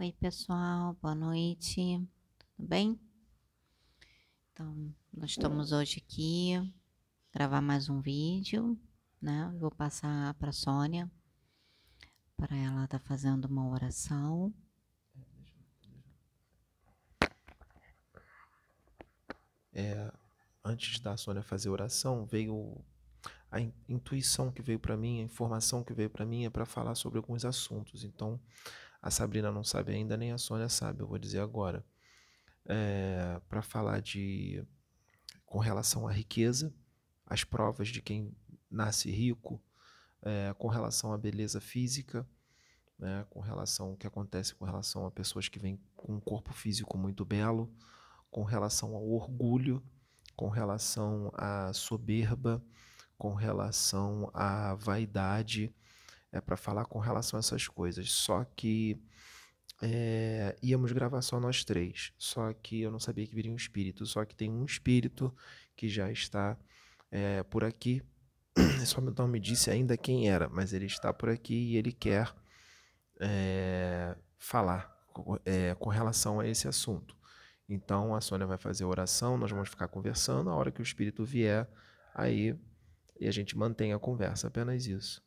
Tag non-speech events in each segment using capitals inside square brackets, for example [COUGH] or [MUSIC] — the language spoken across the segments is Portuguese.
Oi, pessoal, boa noite, tudo bem? Então, nós estamos hoje aqui gravar mais um vídeo, né? Eu vou passar para Sônia para ela estar tá fazendo uma oração. É, antes da Sônia fazer oração, veio a intuição que veio para mim, a informação que veio para mim é para falar sobre alguns assuntos. Então, a Sabrina não sabe ainda, nem a Sônia sabe, eu vou dizer agora. É, para falar de com relação à riqueza, as provas de quem nasce rico, é, com relação à beleza física, né, com relação ao que acontece com relação a pessoas que vêm com um corpo físico muito belo, com relação ao orgulho, com relação à soberba, com relação à vaidade, é para falar com relação a essas coisas. Só que é, íamos gravar só nós três. Só que eu não sabia que viria um espírito. Só que tem um espírito que já está é, por aqui. [CLEARS THROAT] Só não me disse ainda quem era, mas ele está por aqui e ele quer é, falar com relação a esse assunto. Então a Sônia vai fazer oração, nós vamos ficar conversando. A hora que o espírito vier, aí e a gente mantém a conversa, apenas isso.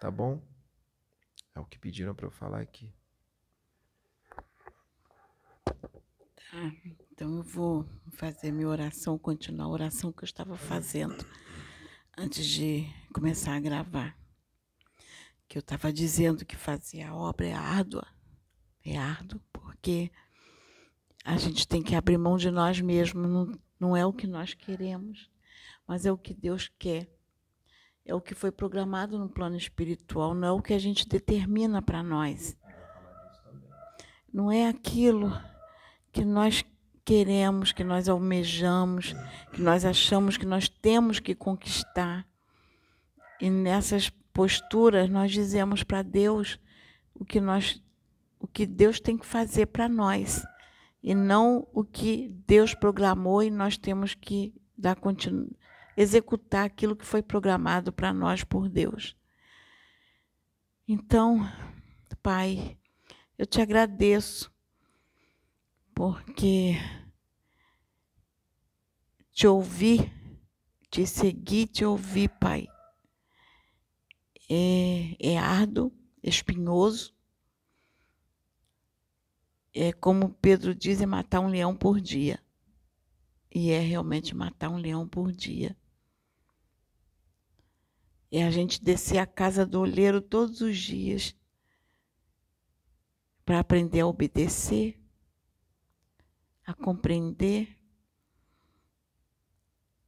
Tá bom? É o que pediram para eu falar aqui. Tá, então eu vou fazer minha oração, continuar a oração que eu estava fazendo antes de começar a gravar. Que eu estava dizendo que fazer a obra é árdua. É árduo porque a gente tem que abrir mão de nós mesmos. Não, não é o que nós queremos, mas é o que Deus quer é o que foi programado no plano espiritual, não é o que a gente determina para nós. Não é aquilo que nós queremos, que nós almejamos, que nós achamos que nós temos que conquistar. E nessas posturas nós dizemos para Deus o que nós o que Deus tem que fazer para nós e não o que Deus programou e nós temos que dar continuidade executar aquilo que foi programado para nós por Deus. Então, Pai, eu te agradeço, porque te ouvir, te seguir, te ouvir, Pai, é, é árduo, espinhoso. É como Pedro diz, é matar um leão por dia. E é realmente matar um leão por dia. É a gente descer a casa do olheiro todos os dias para aprender a obedecer, a compreender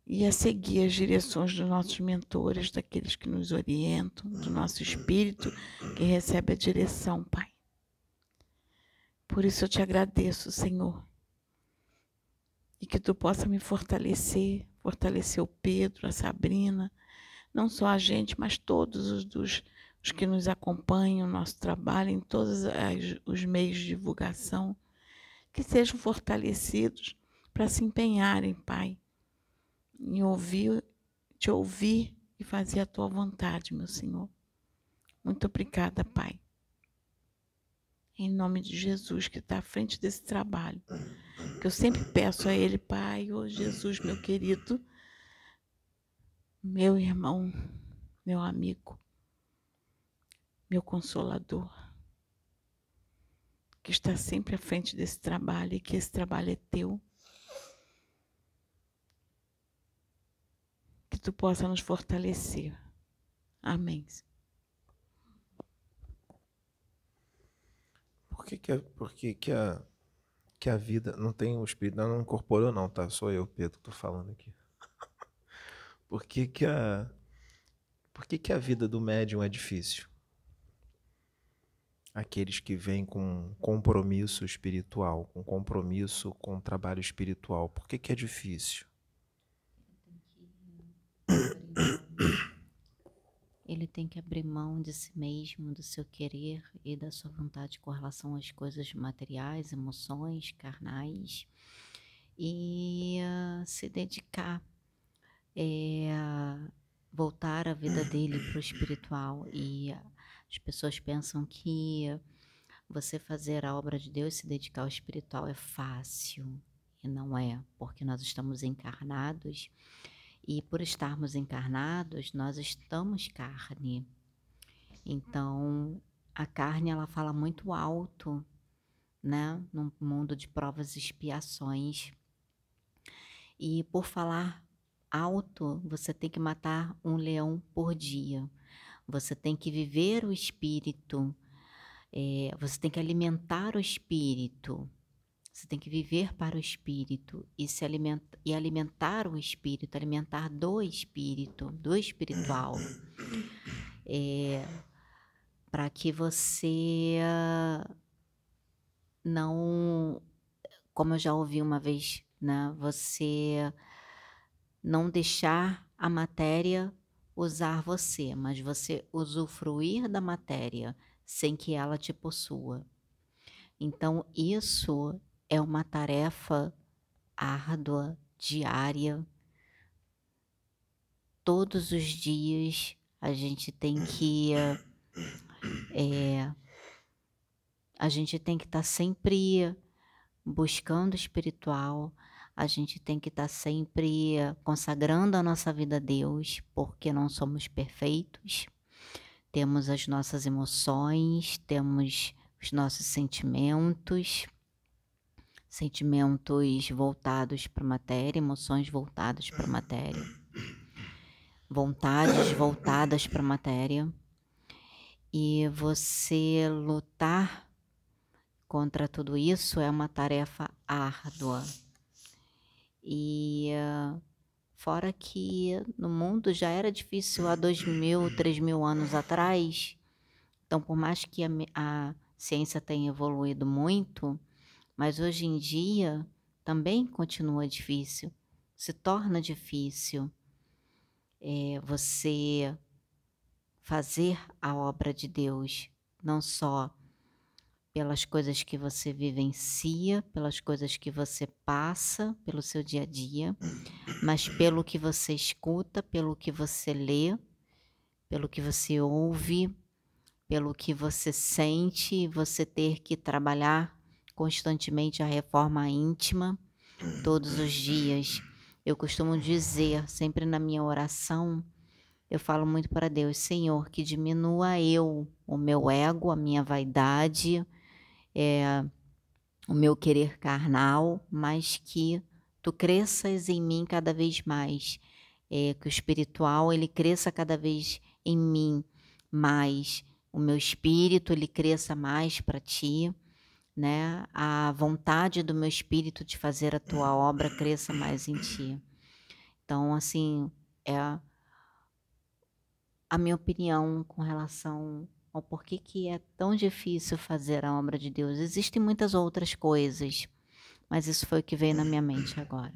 e a seguir as direções dos nossos mentores, daqueles que nos orientam, do nosso espírito que recebe a direção, Pai. Por isso eu te agradeço, Senhor. E que tu possa me fortalecer, fortalecer o Pedro, a Sabrina, não só a gente, mas todos os, dos, os que nos acompanham, nosso trabalho, em todos as, os meios de divulgação, que sejam fortalecidos para se empenharem, Pai, em ouvir, te ouvir e fazer a tua vontade, meu Senhor. Muito obrigada, Pai. Em nome de Jesus, que está à frente desse trabalho. Que eu sempre peço a Ele, Pai, ô oh Jesus, meu querido, meu irmão, meu amigo, meu consolador, que está sempre à frente desse trabalho e que esse trabalho é teu. Que tu possa nos fortalecer. Amém. Por que, que, por que, que, a, que a vida não tem o espírito, não, não incorporou, não, tá? Sou eu, Pedro, que tô falando aqui. Por que, que, a, por que, que a vida do médium é difícil? Aqueles que vêm com compromisso espiritual, com compromisso com trabalho espiritual, por que, que é difícil? Ele tem que abrir mão de si mesmo, do seu querer e da sua vontade com relação às coisas materiais, emoções, carnais, e uh, se dedicar é, voltar a vida dele para o espiritual. E as pessoas pensam que você fazer a obra de Deus, se dedicar ao espiritual é fácil. E não é, porque nós estamos encarnados e por estarmos encarnados, nós estamos carne. Então, a carne ela fala muito alto, né, num mundo de provas e expiações. E por falar alto, você tem que matar um leão por dia. Você tem que viver o espírito. É, você tem que alimentar o espírito. Você tem que viver para o espírito e se alimentar, e alimentar o espírito, alimentar do espírito, do espiritual. É, para que você não, como eu já ouvi uma vez, né, você não deixar a matéria usar você, mas você usufruir da matéria sem que ela te possua. Então, isso é uma tarefa árdua, diária. Todos os dias a gente tem que. É, a gente tem que estar tá sempre buscando espiritual, a gente tem que estar tá sempre consagrando a nossa vida a Deus, porque não somos perfeitos. Temos as nossas emoções, temos os nossos sentimentos sentimentos voltados para a matéria, emoções voltadas para a matéria, vontades voltadas para a matéria. E você lutar contra tudo isso é uma tarefa árdua. E uh, fora que no mundo já era difícil há dois mil, três mil anos atrás. Então, por mais que a, a ciência tenha evoluído muito, mas hoje em dia também continua difícil, se torna difícil é, você fazer a obra de Deus, não só pelas coisas que você vivencia, pelas coisas que você passa pelo seu dia a dia, mas pelo que você escuta, pelo que você lê, pelo que você ouve, pelo que você sente, você ter que trabalhar constantemente a reforma íntima, todos os dias. Eu costumo dizer, sempre na minha oração, eu falo muito para Deus, Senhor, que diminua eu, o meu ego, a minha vaidade, é, o meu querer carnal, mas que tu cresças em mim cada vez mais, é, que o espiritual ele cresça cada vez em mim mais, o meu espírito ele cresça mais para ti né? A vontade do meu espírito de fazer a tua obra cresça mais em ti. Então, assim, é a minha opinião com relação ao porquê que é tão difícil fazer a obra de Deus. Existem muitas outras coisas, mas isso foi o que veio na minha mente agora.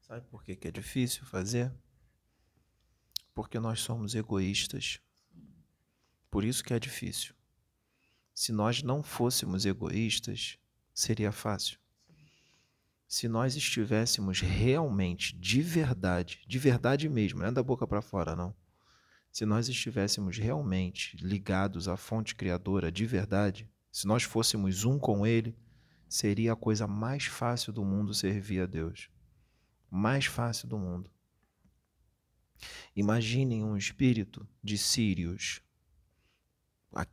Sabe por que, que é difícil fazer? Porque nós somos egoístas. Por isso que é difícil. Se nós não fôssemos egoístas, seria fácil. Se nós estivéssemos realmente, de verdade, de verdade mesmo, não é da boca para fora, não. Se nós estivéssemos realmente ligados à fonte criadora de verdade, se nós fôssemos um com Ele, seria a coisa mais fácil do mundo servir a Deus. Mais fácil do mundo. Imaginem um espírito de Sírios,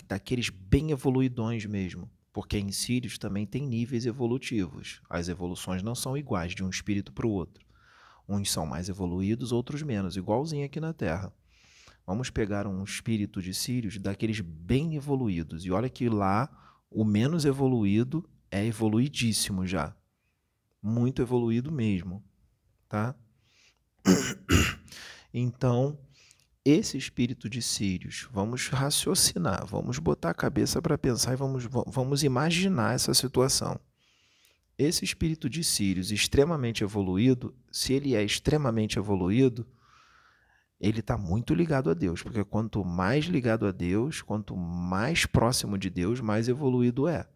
daqueles bem evoluidões mesmo. Porque em Sirius também tem níveis evolutivos. As evoluções não são iguais de um espírito para o outro. Uns são mais evoluídos, outros menos, igualzinho aqui na Terra. Vamos pegar um espírito de Sirius daqueles bem evoluídos. E olha que lá o menos evoluído é evoluidíssimo já. Muito evoluído mesmo, tá? [COUGHS] Então, esse espírito de Sírios, vamos raciocinar, vamos botar a cabeça para pensar e vamos, vamos imaginar essa situação. Esse espírito de Sírios extremamente evoluído, se ele é extremamente evoluído, ele está muito ligado a Deus, porque quanto mais ligado a Deus, quanto mais próximo de Deus, mais evoluído é.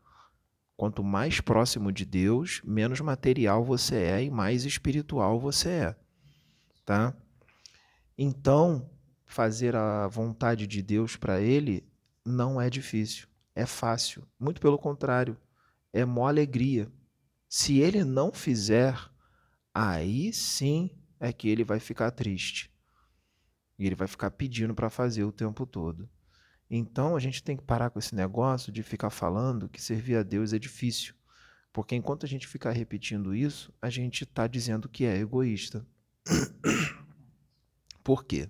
Quanto mais próximo de Deus, menos material você é e mais espiritual você é, tá? Então, fazer a vontade de Deus para ele não é difícil. É fácil. Muito pelo contrário, é mó alegria. Se ele não fizer, aí sim é que ele vai ficar triste. E ele vai ficar pedindo para fazer o tempo todo. Então a gente tem que parar com esse negócio de ficar falando que servir a Deus é difícil. Porque enquanto a gente ficar repetindo isso, a gente está dizendo que é egoísta. [COUGHS] Por quê?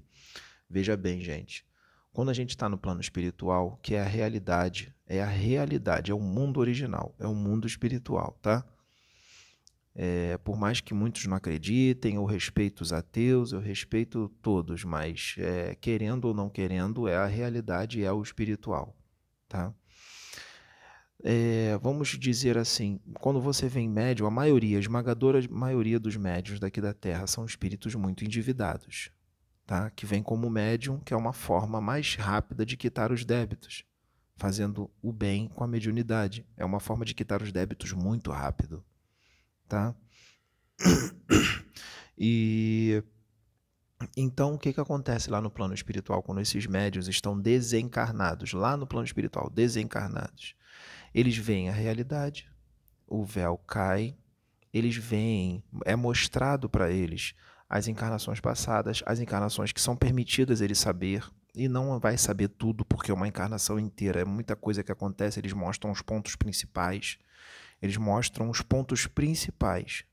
Veja bem, gente. Quando a gente está no plano espiritual, que é a realidade, é a realidade, é o mundo original, é o mundo espiritual, tá? É, por mais que muitos não acreditem, eu respeito os ateus, eu respeito todos, mas é, querendo ou não querendo, é a realidade, é o espiritual, tá? É, vamos dizer assim, quando você vem médio, a maioria, a esmagadora maioria dos médios daqui da Terra são espíritos muito endividados, tá? Que vem como médium, que é uma forma mais rápida de quitar os débitos, fazendo o bem com a mediunidade. É uma forma de quitar os débitos muito rápido, tá? E então o que, que acontece lá no plano espiritual quando esses médios estão desencarnados, lá no plano espiritual, desencarnados? Eles veem a realidade, o véu cai, eles veem, é mostrado para eles as encarnações passadas, as encarnações que são permitidas ele saber, e não vai saber tudo, porque é uma encarnação inteira, é muita coisa que acontece, eles mostram os pontos principais, eles mostram os pontos principais,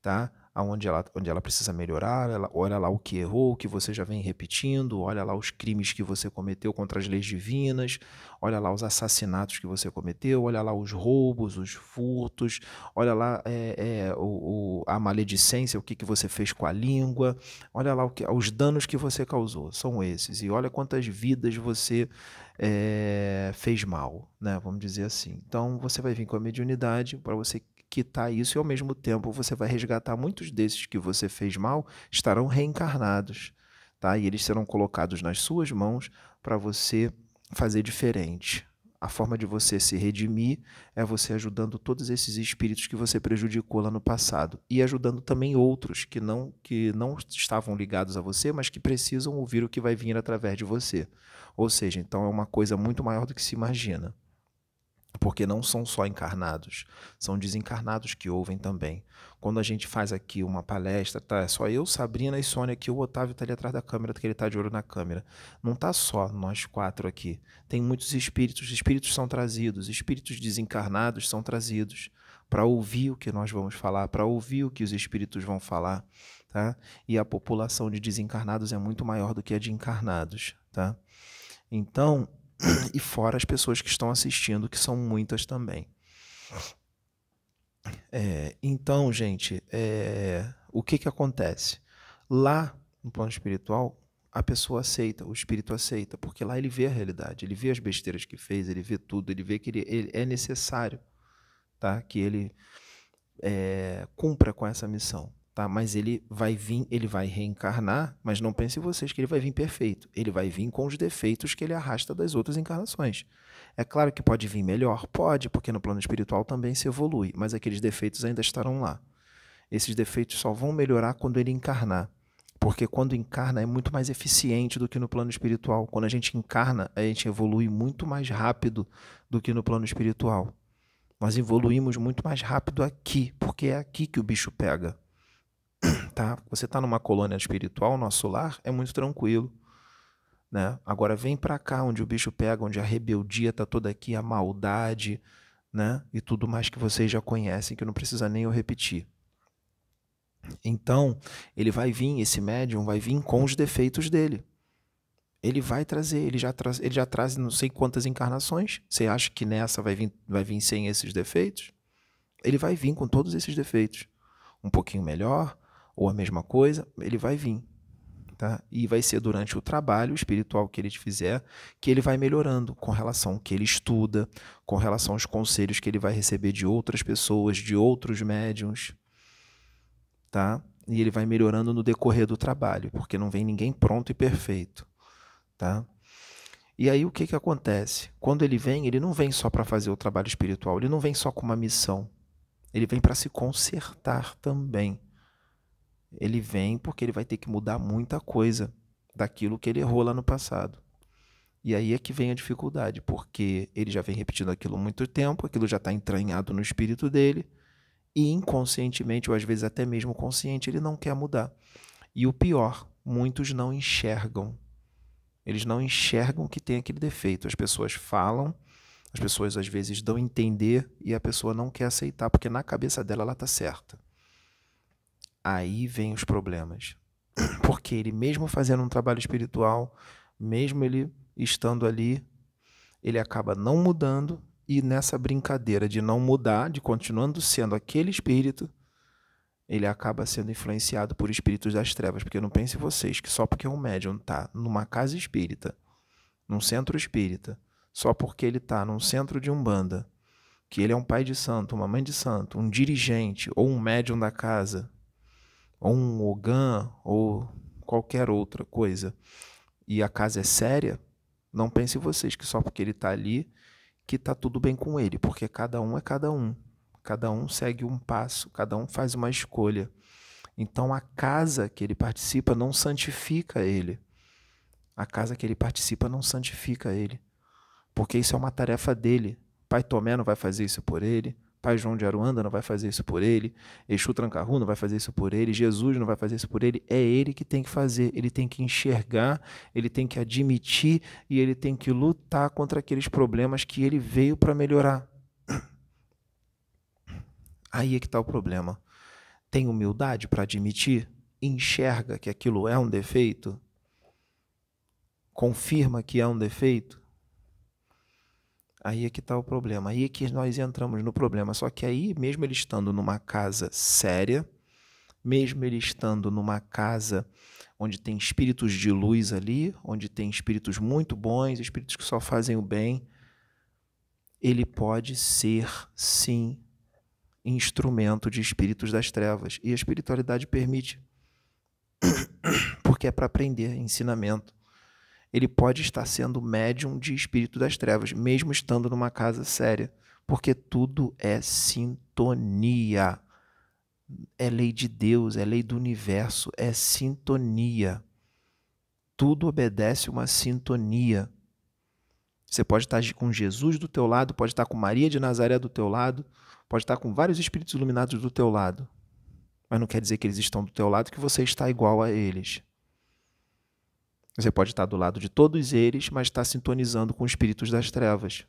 tá? Aonde ela, onde ela precisa melhorar, ela, olha lá o que errou, o que você já vem repetindo, olha lá os crimes que você cometeu contra as leis divinas, olha lá os assassinatos que você cometeu, olha lá os roubos, os furtos, olha lá é, é, o, o, a maledicência, o que, que você fez com a língua, olha lá que, os danos que você causou, são esses, e olha quantas vidas você é, fez mal, né? vamos dizer assim. Então você vai vir com a mediunidade para você quitar isso e ao mesmo tempo você vai resgatar muitos desses que você fez mal, estarão reencarnados, tá? E eles serão colocados nas suas mãos para você fazer diferente. A forma de você se redimir é você ajudando todos esses espíritos que você prejudicou lá no passado e ajudando também outros que não que não estavam ligados a você, mas que precisam ouvir o que vai vir através de você. Ou seja, então é uma coisa muito maior do que se imagina porque não são só encarnados, são desencarnados que ouvem também. Quando a gente faz aqui uma palestra, tá é só eu, Sabrina e Sônia aqui, o Otávio está ali atrás da câmera, que ele está de olho na câmera. Não está só nós quatro aqui. Tem muitos espíritos, espíritos são trazidos, espíritos desencarnados são trazidos para ouvir o que nós vamos falar, para ouvir o que os espíritos vão falar, tá? E a população de desencarnados é muito maior do que a de encarnados, tá? Então, [CLEARS THROAT] e fora as pessoas que estão assistindo, que são muitas também. É, então, gente, é, o que, que acontece? Lá no plano espiritual, a pessoa aceita, o espírito aceita, porque lá ele vê a realidade, ele vê as besteiras que fez, ele vê tudo, ele vê que ele, ele é necessário tá? que ele é, cumpra com essa missão tá? Mas ele vai vir, ele vai reencarnar, mas não pensem vocês que ele vai vir perfeito. Ele vai vir com os defeitos que ele arrasta das outras encarnações. É claro que pode vir melhor, pode, porque no plano espiritual também se evolui, mas aqueles defeitos ainda estarão lá. Esses defeitos só vão melhorar quando ele encarnar. Porque quando encarna é muito mais eficiente do que no plano espiritual. Quando a gente encarna, a gente evolui muito mais rápido do que no plano espiritual. Nós evoluímos muito mais rápido aqui, porque é aqui que o bicho pega [CLEARS THROAT] tá? Você está numa colônia espiritual, nosso lar é muito tranquilo, né? Agora vem para cá onde o bicho pega, onde a rebeldia está toda aqui, a maldade, né? E tudo mais que vocês já conhecem, que não precisa nem eu repetir. Então, ele vai vir, esse médium vai vir com os defeitos dele. Ele vai trazer, ele já traz, ele já traz não sei quantas encarnações. Você acha que nessa vai vir, vai vir sem esses defeitos? Ele vai vir com todos esses defeitos. Um pouquinho melhor, ou a mesma coisa, ele vai vir. Tá? E vai ser durante o trabalho espiritual que ele fizer que ele vai melhorando com relação ao que ele estuda, com relação aos conselhos que ele vai receber de outras pessoas, de outros médiums. Tá? E ele vai melhorando no decorrer do trabalho, porque não vem ninguém pronto e perfeito. Tá? E aí o que, que acontece? Quando ele vem, ele não vem só para fazer o trabalho espiritual, ele não vem só com uma missão. Ele vem para se consertar também ele vem porque ele vai ter que mudar muita coisa daquilo que ele errou lá no passado. E aí é que vem a dificuldade, porque ele já vem repetindo aquilo há muito tempo, aquilo já está entranhado no espírito dele, e inconscientemente, ou às vezes até mesmo consciente, ele não quer mudar. E o pior, muitos não enxergam. Eles não enxergam que tem aquele defeito. As pessoas falam, as pessoas às vezes dão a entender e a pessoa não quer aceitar, porque na cabeça dela ela está certa. Aí vem os problemas. [CLEARS THROAT] Porque ele, mesmo fazendo um trabalho espiritual, mesmo ele estando ali, ele acaba não mudando e nessa brincadeira de não mudar, de continuando sendo aquele espírito, ele acaba sendo influenciado por espíritos das trevas. Porque não pense vocês que só porque um médium está numa casa espírita, num centro espírita, só porque ele está num centro de umbanda, que ele é um pai de santo, uma mãe de santo, um dirigente ou um médium da casa, ou um ogã ou qualquer outra coisa, e a casa é séria, não pense vocês que só porque ele está ali que está tudo bem com ele, porque cada um é cada um. Cada um segue um passo, cada um faz uma escolha. Então a casa que ele participa não santifica ele. A casa que ele participa não santifica ele. Porque isso é uma tarefa dele. Pai Tomé não vai fazer isso por ele. Pai João de Aruanda não vai fazer isso por ele. Exu Trancarru não vai fazer isso por ele. Jesus não vai fazer isso por ele. É ele que tem que fazer. Ele tem que enxergar, ele tem que admitir e ele tem que lutar contra aqueles problemas que ele veio para melhorar. [CLEARS THROAT] Aí é que está o problema. Tem humildade para admitir? Enxerga que aquilo é um defeito? Confirma que é um defeito? Aí é que está o problema. Aí é que nós entramos no problema. Só que aí, mesmo ele estando numa casa séria, mesmo ele estando numa casa onde tem espíritos de luz ali, onde tem espíritos muito bons, espíritos que só fazem o bem, ele pode ser, sim, instrumento de espíritos das trevas. E a espiritualidade permite, [COUGHS] porque é para aprender ensinamento. Ele pode estar sendo médium de espírito das trevas, mesmo estando numa casa séria, porque tudo é sintonia. É lei de Deus, é lei do universo, é sintonia. Tudo obedece uma sintonia. Você pode estar com Jesus do teu lado, pode estar com Maria de Nazaré do teu lado, Pode estar com vários espíritos iluminados do teu lado, mas não quer dizer que eles estão do teu lado que você está igual a eles. Você pode estar do lado de todos eles, mas está sintonizando com os espíritos das trevas.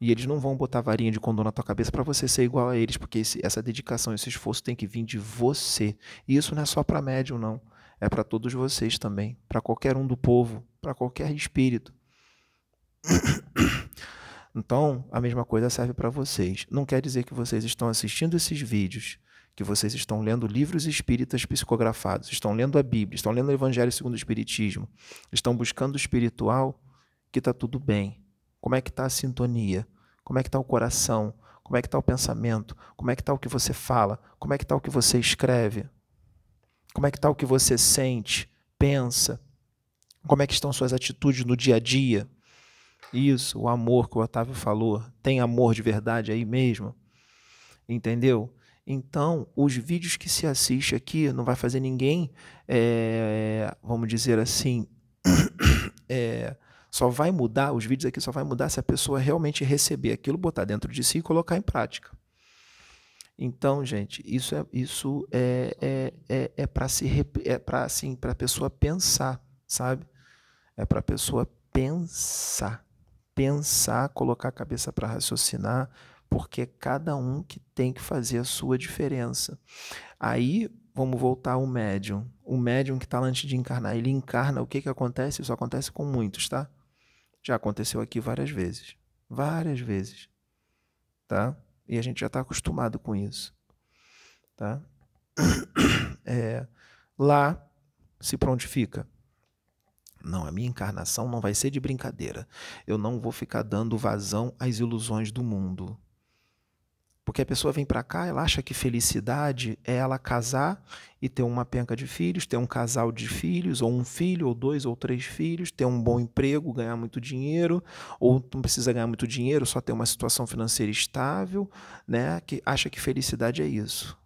E eles não vão botar varinha de condom na tua cabeça para você ser igual a eles, porque esse, essa dedicação, esse esforço tem que vir de você. E isso não é só para médium, não. É para todos vocês também, para qualquer um do povo, para qualquer espírito. [COUGHS] Então, a mesma coisa serve para vocês. Não quer dizer que vocês estão assistindo esses vídeos, que vocês estão lendo livros espíritas psicografados, estão lendo a Bíblia, estão lendo o Evangelho segundo o Espiritismo, estão buscando o espiritual, que está tudo bem. Como é que está a sintonia? Como é que está o coração? Como é que está o pensamento? Como é que está o que você fala? Como é que está o que você escreve? Como é que está o que você sente, pensa? Como é que estão suas atitudes no dia a dia? Isso, o amor que o Otávio falou. Tem amor de verdade aí mesmo? Entendeu? Então, os vídeos que se assiste aqui não vai fazer ninguém, é, vamos dizer assim, [COUGHS] é, só vai mudar, os vídeos aqui só vai mudar se a pessoa realmente receber aquilo, botar dentro de si e colocar em prática. Então, gente, isso é isso é, é, é, é para se é para assim, para a pessoa pensar, sabe? É para a pessoa pensar pensar, colocar a cabeça para raciocinar, porque é cada um que tem que fazer a sua diferença. Aí, vamos voltar ao médium. O médium que está antes de encarnar, ele encarna, o que, que acontece? Isso acontece com muitos, tá? Já aconteceu aqui várias vezes. Várias vezes. Tá? E a gente já está acostumado com isso. Tá? [COUGHS] É, lá se prontifica não, a minha encarnação não vai ser de brincadeira. Eu não vou ficar dando vazão às ilusões do mundo. Porque a pessoa vem para cá, ela acha que felicidade é ela casar e ter uma penca de filhos, ter um casal de filhos, ou um filho, ou dois, ou três filhos, ter um bom emprego, ganhar muito dinheiro, ou não precisa ganhar muito dinheiro, só ter uma situação financeira estável, né? Que acha que felicidade é isso.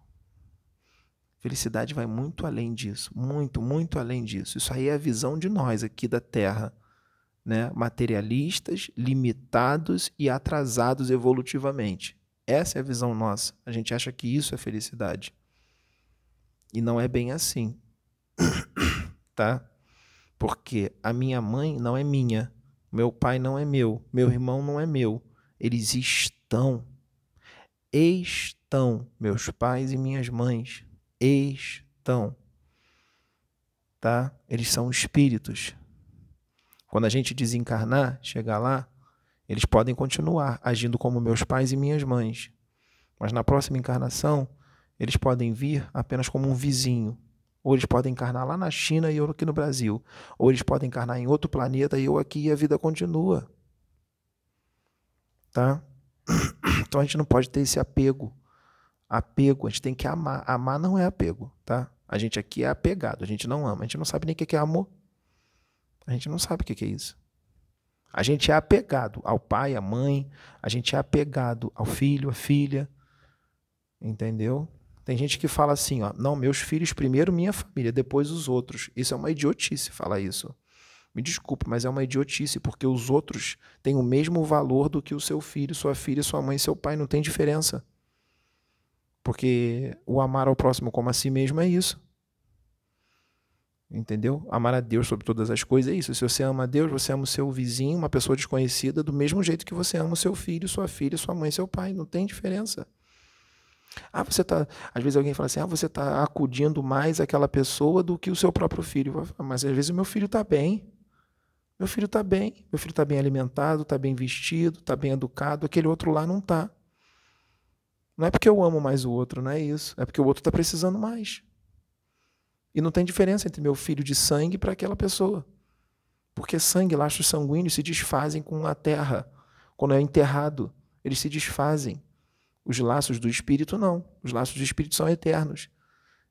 Felicidade vai muito além disso, muito, muito além disso. Isso aí é a visão de nós aqui da Terra, né, materialistas, limitados e atrasados evolutivamente. Essa é a visão nossa. A gente acha que isso é felicidade. E não é bem assim. [COUGHS] tá? Porque a minha mãe não é minha, meu pai não é meu, meu irmão não é meu. Eles estão. Estão, meus pais e minhas mães. Estão. Tá? Eles são espíritos. Quando a gente desencarnar, chegar lá, eles podem continuar agindo como meus pais e minhas mães. Mas na próxima encarnação, eles podem vir apenas como um vizinho. Ou eles podem encarnar lá na China e eu aqui no Brasil. Ou eles podem encarnar em outro planeta e eu aqui e a vida continua. Tá? [CLEARS THROAT] Então a gente não pode ter esse apego. Apego, a gente tem que amar. Amar não é apego, tá? A gente aqui é apegado, a gente não ama. A gente não sabe nem o que é amor. A gente não sabe o que é isso. A gente é apegado ao pai, à mãe, a gente é apegado ao filho, à filha. Entendeu? Tem gente que fala assim, ó, não, meus filhos primeiro minha família, depois os outros. Isso é uma idiotice falar isso. Me desculpe, mas é uma idiotice, porque os outros têm o mesmo valor do que o seu filho, sua filha, sua mãe, seu pai, não tem diferença. Porque o amar ao próximo como a si mesmo é isso. Entendeu? Amar a Deus sobre todas as coisas é isso. Se você ama a Deus, você ama o seu vizinho, uma pessoa desconhecida, do mesmo jeito que você ama o seu filho, sua filha, sua mãe, seu pai. Não tem diferença. Ah, você tá. Às vezes alguém fala assim: ah, você está acudindo mais aquela pessoa do que o seu próprio filho. Mas às vezes o meu filho está bem. Meu filho está bem. Meu filho está bem alimentado, está bem vestido, está bem educado. Aquele outro lá não está. Não é porque eu amo mais o outro, não é isso. É porque o outro está precisando mais. E não tem diferença entre meu filho de sangue para aquela pessoa. Porque sangue, laços sanguíneos se desfazem com a terra. Quando é enterrado, eles se desfazem. Os laços do espírito não. Os laços do espírito são eternos.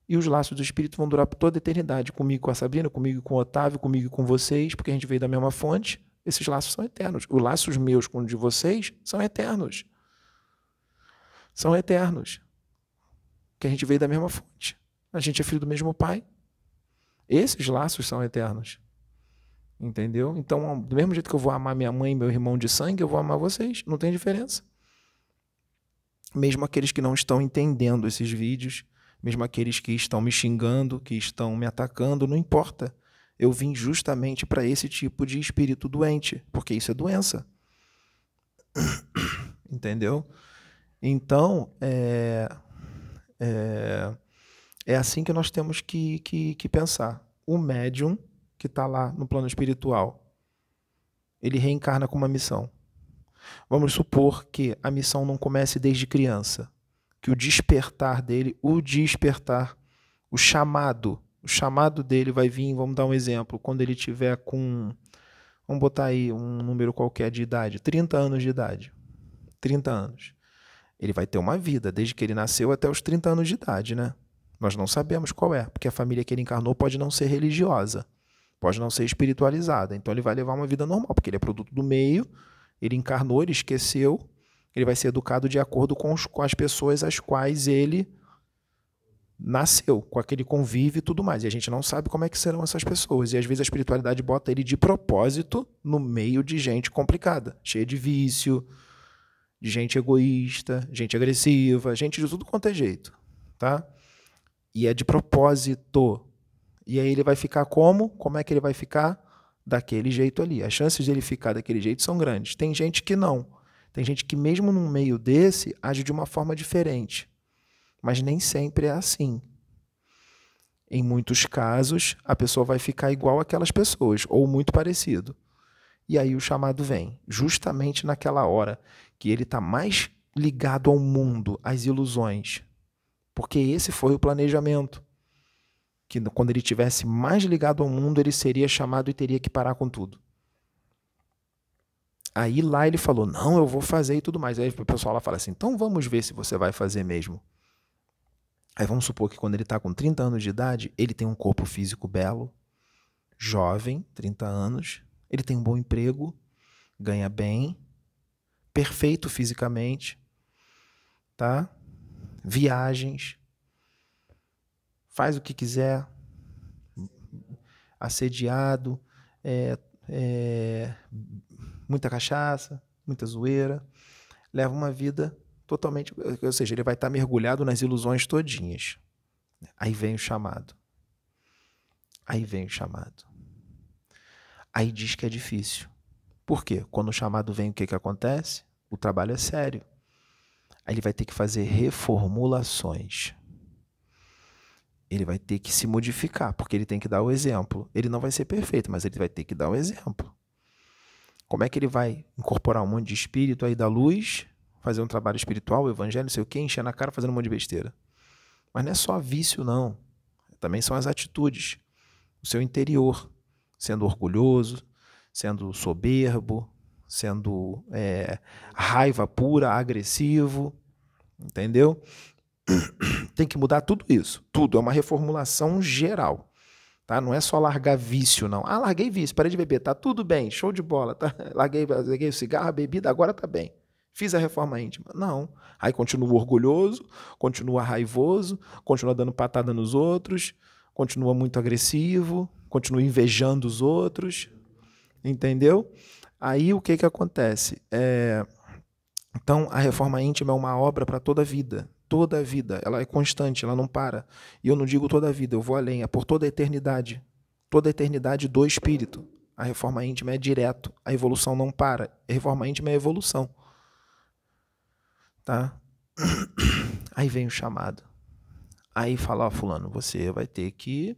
E os laços do espírito vão durar por toda a eternidade. Comigo com a Sabrina, comigo com o Otávio, comigo com vocês, porque a gente veio da mesma fonte. Esses laços são eternos. Os laços meus com os de vocês são eternos. São eternos. Que a gente veio da mesma fonte. A gente é filho do mesmo pai. Esses laços são eternos. Entendeu? Então, do mesmo jeito que eu vou amar minha mãe e meu irmão de sangue, eu vou amar vocês. Não tem diferença mesmo aqueles que não estão entendendo esses vídeos, mesmo aqueles que estão me xingando, que estão me atacando, não importa. Eu vim justamente para esse tipo de espírito doente, porque isso é doença. [COUGHS] Entendeu? Então, é, é, é assim que nós temos que, que, que pensar. O médium que está lá no plano espiritual, ele reencarna com uma missão. Vamos supor que a missão não comece desde criança, que o despertar dele, o despertar, o chamado, o chamado dele vai vir, vamos dar um exemplo, quando ele tiver com, vamos botar aí um número qualquer de idade, 30 anos de idade. 30 anos. Ele vai ter uma vida, desde que ele nasceu até os 30 anos de idade, né? Nós não sabemos qual é, porque a família que ele encarnou pode não ser religiosa, pode não ser espiritualizada. Então ele vai levar uma vida normal, porque ele é produto do meio, ele encarnou, ele esqueceu, ele vai ser educado de acordo com, os, com as pessoas às quais ele nasceu, com aquele convívio e tudo mais. E a gente não sabe como é que serão essas pessoas. E às vezes a espiritualidade bota ele de propósito no meio de gente complicada, cheia de vício, de gente egoísta, gente agressiva, gente de tudo quanto é jeito, tá? E é de propósito. E aí ele vai ficar como? Como é que ele vai ficar? daquele jeito ali. As chances dele ficar daquele jeito são grandes. Tem gente que não. Tem gente que, mesmo num meio desse, age de uma forma diferente. Mas nem sempre é assim. Em muitos casos, a pessoa vai ficar igual aquelas pessoas, ou muito parecido. E aí o chamado vem, justamente naquela hora que ele está mais ligado ao mundo, às ilusões. Porque esse foi o planejamento que quando ele tivesse mais ligado ao mundo, ele seria chamado e teria que parar com tudo. Aí lá ele falou: Não, eu vou fazer e tudo mais. Aí o pessoal lá fala assim: Então vamos ver se você vai fazer mesmo. Aí vamos supor que quando ele está com 30 anos de idade, ele tem um corpo físico belo, jovem, 30 anos, ele tem um bom emprego, ganha bem, perfeito fisicamente, tá? Viagens, faz o que quiser, assediado, é, é, muita cachaça, muita zoeira, leva uma vida totalmente, ou seja, ele vai estar mergulhado nas ilusões todinhas. Aí vem o chamado. Aí vem o chamado. Aí diz que é difícil. Por quê? Quando o chamado vem, o que, que acontece? O trabalho é sério. Aí ele vai ter que fazer reformulações. Ele vai ter que se modificar, porque ele tem que dar o exemplo. Ele não vai ser perfeito, mas ele vai ter que dar o exemplo. Como é que ele vai incorporar um monte de espírito aí da luz, fazer um trabalho espiritual, evangelho, não sei o quê, encher na cara fazendo um monte de besteira? Mas não é só vício, não. Também são as atitudes. O seu interior, sendo orgulhoso, sendo soberbo, sendo é, raiva pura, agressivo, entendeu? [CLEARS THROAT] Tem que mudar tudo isso, tudo. É uma reformulação geral. Tá? Não é só largar vício, não. Ah, larguei vício, parei de beber, tá tudo bem, show de bola. Tá? [LAUGHS] Larguei, larguei o cigarro, a bebida, agora tá bem. Fiz a reforma íntima. Não. Aí continua orgulhoso, continua raivoso, continua dando patada nos outros, continua muito agressivo, continua invejando os outros. Entendeu? Aí o que, que acontece? É... Então, a reforma íntima é uma obra para toda a vida. Toda a vida. Ela é constante, ela não para. E eu não digo toda a vida, eu vou além. É por toda a eternidade. Toda a eternidade do espírito. A reforma íntima é direto. A evolução não para. A reforma íntima é evolução. Tá? [CLEARS THROAT] Aí vem o chamado. Aí fala, ó, fulano, você vai ter que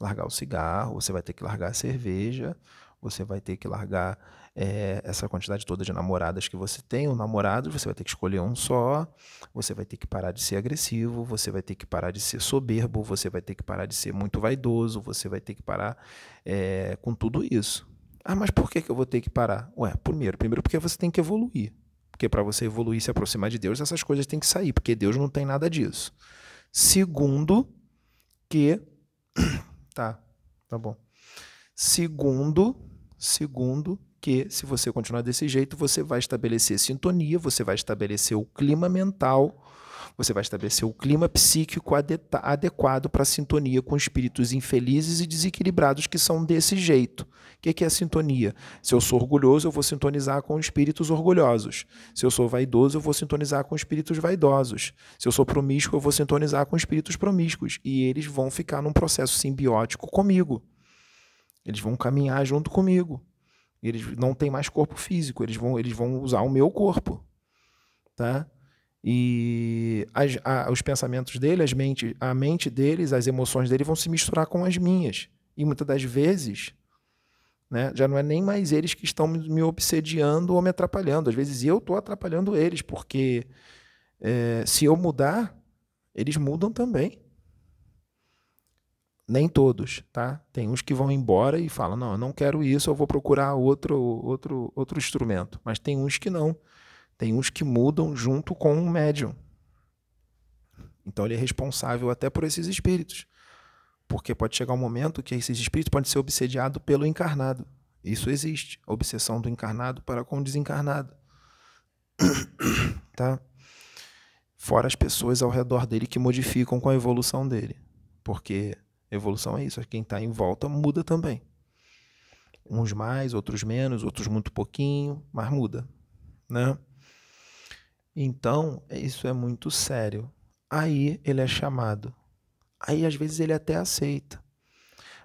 largar o cigarro, você vai ter que largar a cerveja, você vai ter que largar é, essa quantidade toda de namoradas que você tem, ou namorado, você vai ter que escolher um só, você vai ter que parar de ser agressivo, você vai ter que parar de ser soberbo, você vai ter que parar de ser muito vaidoso, você vai ter que parar é, com tudo isso. Ah, mas por que, que eu vou ter que parar? Ué, primeiro, primeiro porque você tem que evoluir. Porque para você evoluir e se aproximar de Deus, essas coisas têm que sair, porque Deus não tem nada disso. Segundo, que. [CLEARS THROAT] Tá, tá bom. Segundo, segundo, que se você continuar desse jeito, você vai estabelecer sintonia, você vai estabelecer o clima mental, você vai estabelecer o clima psíquico adequado para a sintonia com espíritos infelizes e desequilibrados que são desse jeito. O que é a sintonia? Se eu sou orgulhoso, eu vou sintonizar com espíritos orgulhosos. Se eu sou vaidoso, eu vou sintonizar com espíritos vaidosos. Se eu sou promíscuo, eu vou sintonizar com espíritos promíscuos. E eles vão ficar num processo simbiótico comigo. Eles vão caminhar junto comigo. Eles não têm mais corpo físico, eles vão, eles vão usar o meu corpo. Tá? E as, a, os pensamentos dele, as mente, a mente deles, as emoções dele vão se misturar com as minhas. E muitas das vezes né? Já não é nem mais eles que estão me obsediando ou me atrapalhando. Às vezes eu estou atrapalhando eles, porque é, se eu mudar, eles mudam também. Nem todos, tá? Tem uns que vão embora e falam: não, eu não quero isso, eu vou procurar outro, outro, outro instrumento. Mas tem uns que não. Tem uns que mudam junto com o médium. Então ele é responsável até por esses espíritos. Porque pode chegar um momento que esses espíritos podem ser obsediados pelo encarnado. Isso existe, a obsessão do encarnado para com o desencarnado. [COUGHS] tá? Fora as pessoas ao redor dele que modificam com a evolução dele. Porque evolução é isso, quem está em volta muda também. Uns mais, outros menos, outros muito pouquinho, mas muda, né? Então, isso é muito sério. Aí ele é chamado Aí às vezes ele até aceita.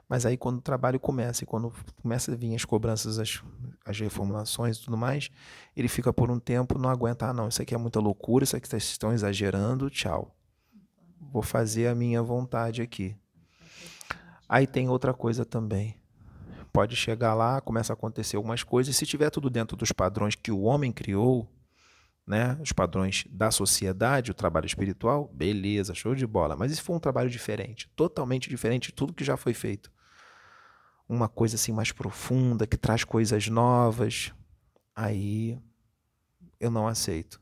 Mas aí quando o trabalho começa e quando começa a vir as cobranças, as, as reformulações e tudo mais, ele fica por um tempo, não aguenta, ah não, isso aqui é muita loucura, isso aqui vocês estão exagerando, tchau. Vou fazer a minha vontade aqui. Aí tem outra coisa também. Pode chegar lá, começa a acontecer algumas coisas, se tiver tudo dentro dos padrões que o homem criou, né, os padrões da sociedade, o trabalho espiritual, beleza, show de bola. Mas e se for um trabalho diferente, totalmente diferente de tudo que já foi feito? Uma coisa assim mais profunda, que traz coisas novas, aí eu não aceito.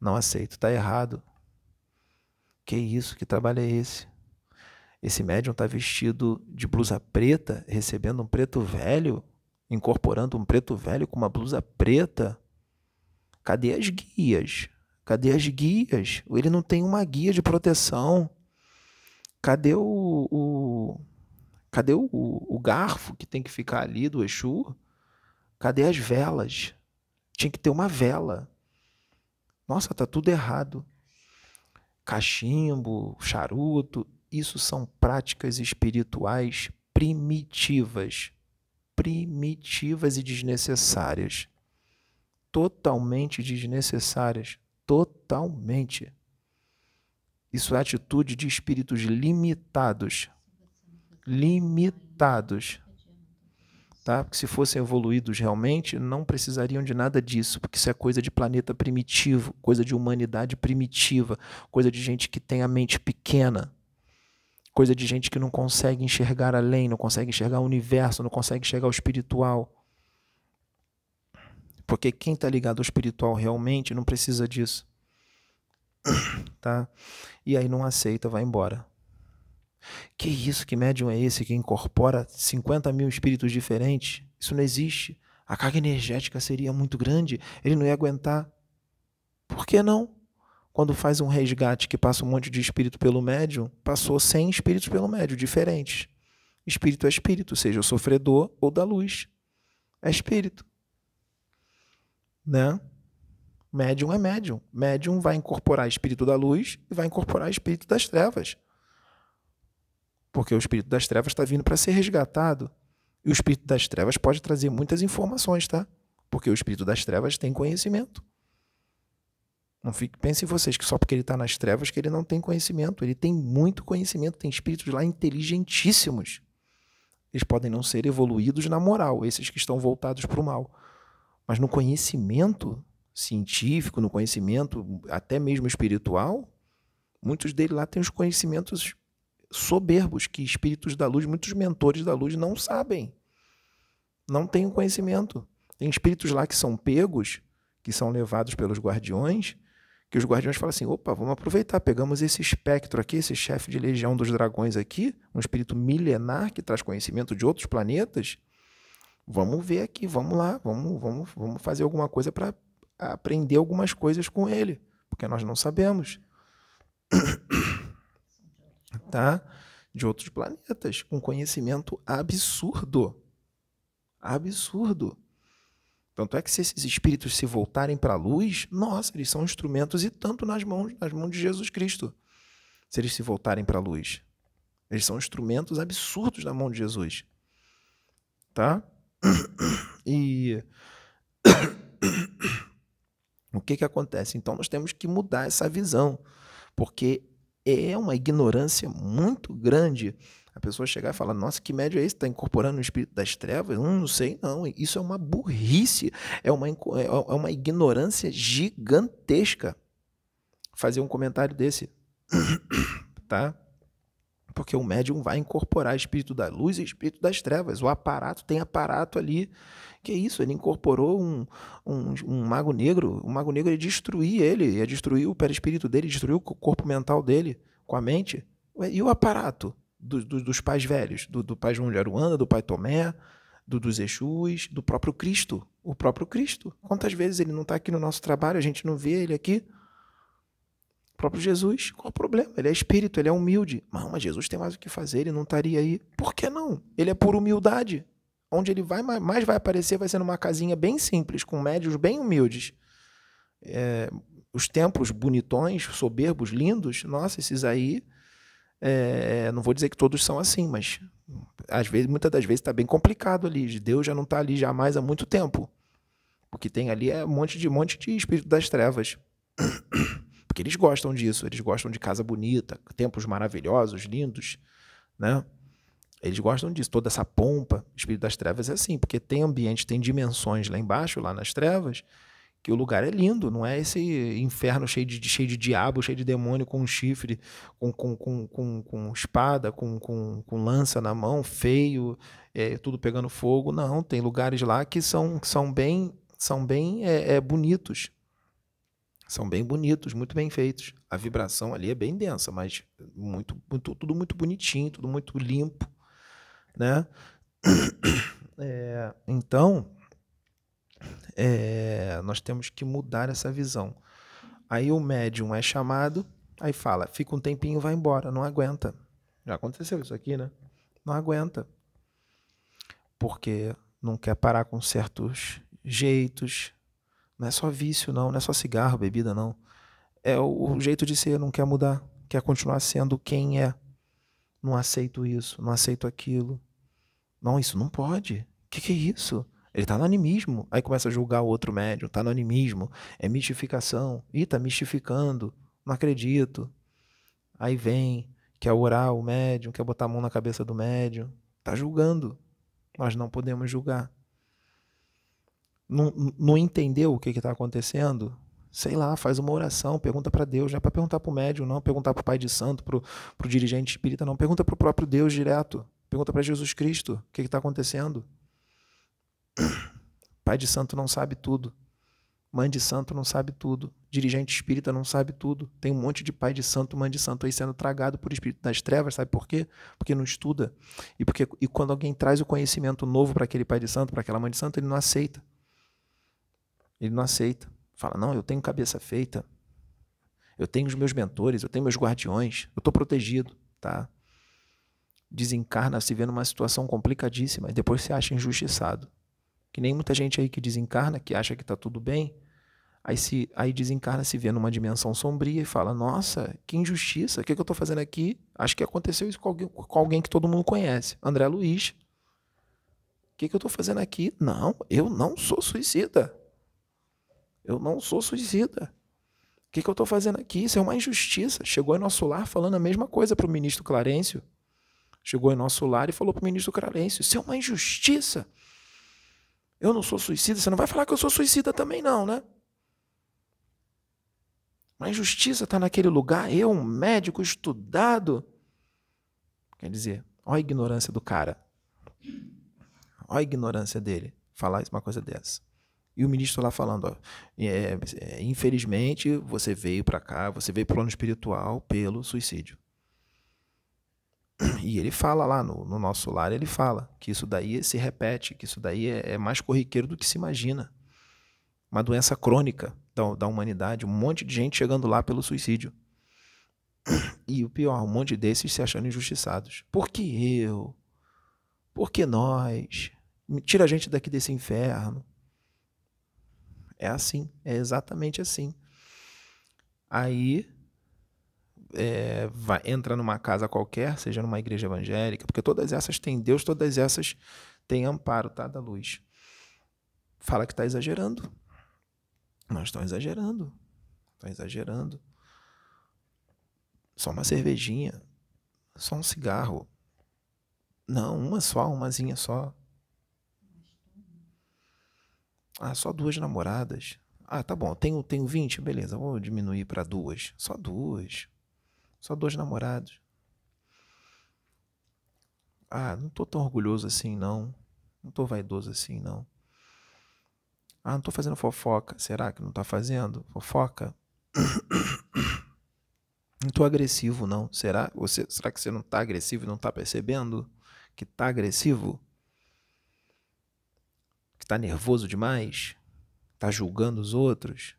Não aceito, tá errado. Que isso? Que trabalho é esse? Esse médium está vestido de blusa preta, recebendo um preto velho, incorporando um preto velho com uma blusa preta Cadê as guias? Cadê as guias? Ele não tem uma guia de proteção. Cadê o, o Cadê o, o garfo que tem que ficar ali do Exu? Cadê as velas? Tinha que ter uma vela. Nossa, tá tudo errado. Cachimbo, charuto, isso são práticas espirituais primitivas. Primitivas e desnecessárias. Totalmente desnecessárias. Totalmente. Isso é atitude de espíritos limitados. Limitados. Tá? Porque se fossem evoluídos realmente, não precisariam de nada disso, porque isso é coisa de planeta primitivo, coisa de humanidade primitiva, coisa de gente que tem a mente pequena, coisa de gente que não consegue enxergar além, não consegue enxergar o universo, não consegue enxergar o espiritual. Porque quem está ligado ao espiritual realmente não precisa disso. [COUGHS] Tá? E aí não aceita, vai embora. Que isso? Que médium é esse que incorpora 50 mil espíritos diferentes? Isso não existe. A carga energética seria muito grande, ele não ia aguentar. Por que não? Quando faz um resgate que passa um monte de espírito pelo médium, passou 100 espíritos pelo médium, diferentes. Espírito é espírito, seja o sofredor ou da luz. É espírito. Né? Médium é médium. Médium vai incorporar espírito da luz e vai incorporar espírito das trevas. Porque o espírito das trevas está vindo para ser resgatado. E o espírito das trevas pode trazer muitas informações, tá? Porque o espírito das trevas tem conhecimento. Não fique, pensem vocês que só porque ele está nas trevas que ele não tem conhecimento. Ele tem muito conhecimento, tem espíritos lá inteligentíssimos. Eles podem não ser evoluídos na moral, esses que estão voltados para o mal. Mas no conhecimento, científico, no conhecimento até mesmo espiritual, muitos deles lá têm os conhecimentos soberbos que espíritos da luz, muitos mentores da luz não sabem. Não têm o conhecimento. Tem espíritos lá que são pegos, que são levados pelos guardiões, que os guardiões falam assim: opa, vamos aproveitar, pegamos esse espectro aqui, esse chefe de legião dos dragões aqui, um espírito milenar que traz conhecimento de outros planetas. Vamos ver aqui, vamos lá, vamos, vamos, vamos fazer alguma coisa para aprender algumas coisas com ele, porque nós não sabemos. [COUGHS] tá? De outros planetas, com conhecimento absurdo. Absurdo. Tanto é que se esses espíritos se voltarem para a luz, nossa, eles são instrumentos e tanto nas mãos, nas mãos de Jesus Cristo. Se eles se voltarem para a luz. Eles são instrumentos absurdos na mão de Jesus. Tá? [COUGHS] E [COUGHS] o que, que acontece? Então nós temos que mudar essa visão, porque é uma ignorância muito grande a pessoa chegar e falar: Nossa, que médio é esse? Está incorporando o espírito das trevas? Hum, não sei, não. Isso é uma burrice, é uma, é, é uma ignorância gigantesca. Fazer um comentário desse, [COUGHS] tá? Porque o médium vai incorporar espírito da luz e espírito das trevas. O aparato tem aparato ali que isso? Ele incorporou um, um, um, mago negro. O mago negro ia destruir ele, ia destruir o perispírito dele, destruir o corpo mental dele com a mente. E o aparato do, do, dos pais velhos? Do, do pai João de Aruanda, do pai Tomé, do, dos Exus, do próprio Cristo. O próprio Cristo. Quantas vezes ele não está aqui no nosso trabalho, a gente não vê ele aqui? O próprio Jesus, qual o problema? Ele é espírito, ele é humilde. Mas, mas Jesus tem mais o que fazer, ele não estaria aí. Por que não? Ele é por humildade onde ele vai mais vai aparecer vai ser numa casinha bem simples, com médios bem humildes. É, os templos bonitões, soberbos, lindos, nossa, esses aí, é, não vou dizer que todos são assim, mas às vezes, muitas das vezes está bem complicado ali. Deus já não está ali jamais há muito tempo. O que tem ali é um monte de monte de espírito das trevas. [COUGHS] Porque eles gostam disso, eles gostam de casa bonita, templos maravilhosos, lindos, né? Eles gostam disso, toda essa pompa. O espírito das trevas é assim, porque tem ambiente, tem dimensões lá embaixo, lá nas trevas, que o lugar é lindo, não é esse inferno cheio de, cheio de diabo, cheio de demônio com chifre, com, com, com, com, com espada, com, com, com lança na mão, feio, é, tudo pegando fogo. Não, tem lugares lá que são, são bem, são bem é, é, bonitos. São bem bonitos, muito bem feitos. A vibração ali é bem densa, mas muito, muito, tudo muito bonitinho, tudo muito limpo né? [COUGHS] É, então, é, nós temos que mudar essa visão. Aí o médium é chamado, aí fala, fica um tempinho, vai embora, não aguenta. Já aconteceu isso aqui, né? Não aguenta. Porque não quer parar com certos jeitos. Não é só vício, não. Não é só cigarro, bebida, não. É o, jeito de ser, não quer mudar. Quer continuar sendo quem é. Não aceito isso, não aceito aquilo. Não, isso não pode. O que, que é isso? Ele está no animismo. Aí começa a julgar o outro médium. Está no animismo. É mistificação. Ih, está mistificando. Não acredito. Aí vem, quer orar o médium, quer botar a mão na cabeça do médium. Está julgando. Nós não podemos julgar. Não, não entendeu o que está acontecendo? Sei lá, faz uma oração, pergunta para Deus. Não é para perguntar para o médium, não. Perguntar para o pai de santo, para o dirigente espírita, não. Pergunta para o próprio Deus direto. Pergunta para Jesus Cristo o que está acontecendo. Pai de santo não sabe tudo. Mãe de santo não sabe tudo. Dirigente espírita não sabe tudo. Tem um monte de pai de santo, mãe de santo aí sendo tragado por espírito das trevas, sabe por quê? Porque não estuda. E porque e quando alguém traz o conhecimento novo para aquele pai de santo, para aquela mãe de santo, ele não aceita. Ele não aceita. Fala: "Não, eu tenho cabeça feita. Eu tenho os meus mentores, eu tenho meus guardiões, eu estou protegido, tá?" Desencarna, se vê numa situação complicadíssima e depois se acha injustiçado. Que nem muita gente aí que desencarna, que acha que está tudo bem, aí, se, aí desencarna, se vê numa dimensão sombria e fala: Nossa, que injustiça, o que, que eu estou fazendo aqui? Acho que aconteceu isso com alguém, com alguém que todo mundo conhece, André Luiz. O que, que eu estou fazendo aqui? Não, eu não sou suicida. Eu não sou suicida. O que, que eu estou fazendo aqui? Isso é uma injustiça. Chegou em nosso lar falando a mesma coisa para o ministro Clarencio. Chegou em nosso lar e falou para o ministro Clarencio: Isso é uma injustiça. Eu não sou suicida, você não vai falar que eu sou suicida também, não, né? Mas justiça está naquele lugar, eu, um médico estudado. Quer dizer, olha a ignorância do cara. Olha a ignorância dele, falar uma coisa dessa. E o ministro lá falando, ó, é, é, infelizmente você veio para cá, você veio para o plano espiritual pelo suicídio. E ele fala lá no, no, nosso lar, ele fala que isso daí se repete, que isso daí é, é mais corriqueiro do que se imagina. Uma doença crônica da, da humanidade, um monte de gente chegando lá pelo suicídio. E o pior, um monte desses se achando injustiçados. Por que eu? Por que nós? Tira a gente daqui desse inferno. É assim, é exatamente assim. Aí é, vai, entra numa casa qualquer, seja numa igreja evangélica, porque todas essas têm Deus, todas essas têm amparo, tá? Da luz. Fala que está exagerando. Não estão exagerando. Estão exagerando. Só uma cervejinha. Só um cigarro. Não, uma só, umazinha só. Ah, só duas namoradas. Ah, tá bom, tenho, tenho 20, beleza, vou diminuir para duas. Só duas. Só dois namorados. Ah, não tô tão orgulhoso assim, não. Não tô vaidoso assim, não. Ah, não tô fazendo fofoca. Será que não tá fazendo fofoca? [COUGHS] Não tô agressivo, não. Será? Você, será que você não tá agressivo e não tá percebendo que tá agressivo? Que tá nervoso demais? Tá julgando os outros?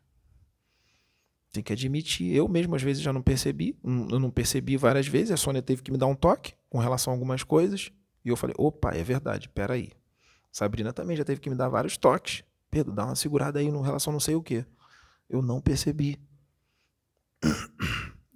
Tem que admitir. Eu mesmo, às vezes, já não percebi. Eu não percebi várias vezes. A Sônia teve que me dar um toque com relação a algumas coisas. E eu falei: opa, é verdade, peraí. Sabrina também já teve que me dar vários toques. Pedro, dá uma segurada aí no relação não sei o quê. Eu não percebi.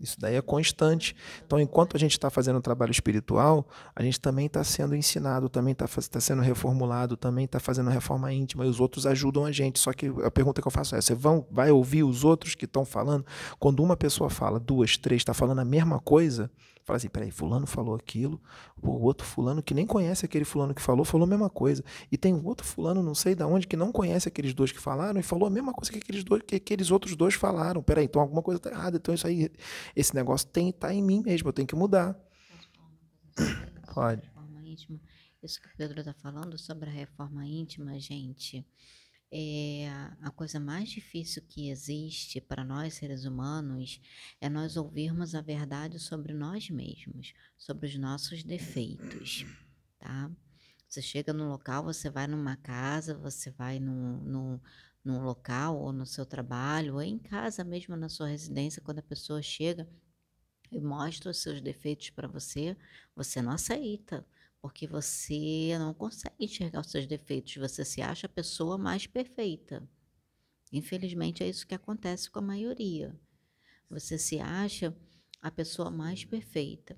Isso daí é constante. Então, enquanto a gente está fazendo o trabalho espiritual, a gente também está sendo ensinado, também está tá sendo reformulado, também está fazendo reforma íntima, e os outros ajudam a gente. Só que a pergunta que eu faço é: você vão, vai ouvir os outros que estão falando? Quando uma pessoa fala, duas, três, está falando a mesma coisa, Fala assim, peraí, fulano falou aquilo, o outro fulano que nem conhece aquele fulano que falou, falou a mesma coisa. E tem outro fulano, não sei de onde, que não conhece aqueles dois que falaram e falou a mesma coisa que aqueles, dois, que aqueles outros dois falaram. Peraí, então alguma coisa está errada. Então isso aí, esse negócio tem tá em mim mesmo, eu tenho que mudar. Pode. Isso que o Pedro está falando sobre a reforma íntima, gente é, a coisa mais difícil que existe para nós seres humanos é nós ouvirmos a verdade sobre nós mesmos, sobre os nossos defeitos, tá? Você chega num local, você vai numa casa, você vai num, num, num local ou no seu trabalho, ou em casa mesmo, na sua residência, quando a pessoa chega e mostra os seus defeitos para você, você não aceita porque você não consegue enxergar os seus defeitos, você se acha a pessoa mais perfeita. Infelizmente é isso que acontece com a maioria. Você se acha a pessoa mais perfeita.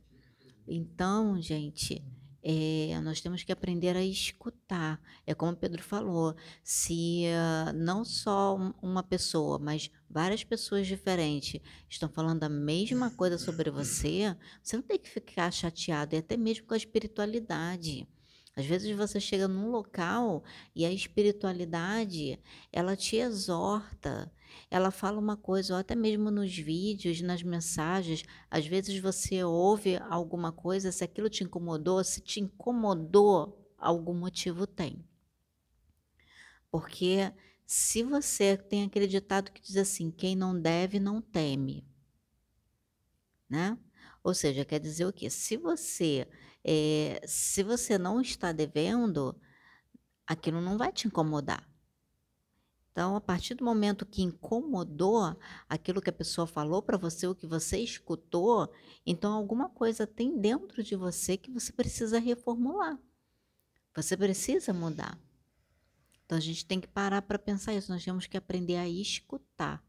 Então, gente, é, nós temos que aprender a escutar. É como Pedro falou: se uh, não só uma pessoa, mas várias pessoas diferentes estão falando a mesma coisa sobre você, você não tem que ficar chateado, e até mesmo com a espiritualidade. Às vezes você chega num local e a espiritualidade, ela te exorta, ela fala uma coisa, ou até mesmo nos vídeos, nas mensagens, às vezes você ouve alguma coisa, se aquilo te incomodou, se te incomodou, algum motivo tem. Porque se você tem acreditado que diz assim, quem não deve não teme, né? Ou seja, quer dizer o quê? Se você é, se você não está devendo, aquilo não vai te incomodar. Então, a partir do momento que incomodou aquilo que a pessoa falou para você, o que você escutou, então alguma coisa tem dentro de você que você precisa reformular. Você precisa mudar. Então, a gente tem que parar para pensar isso. Nós temos que aprender a escutar.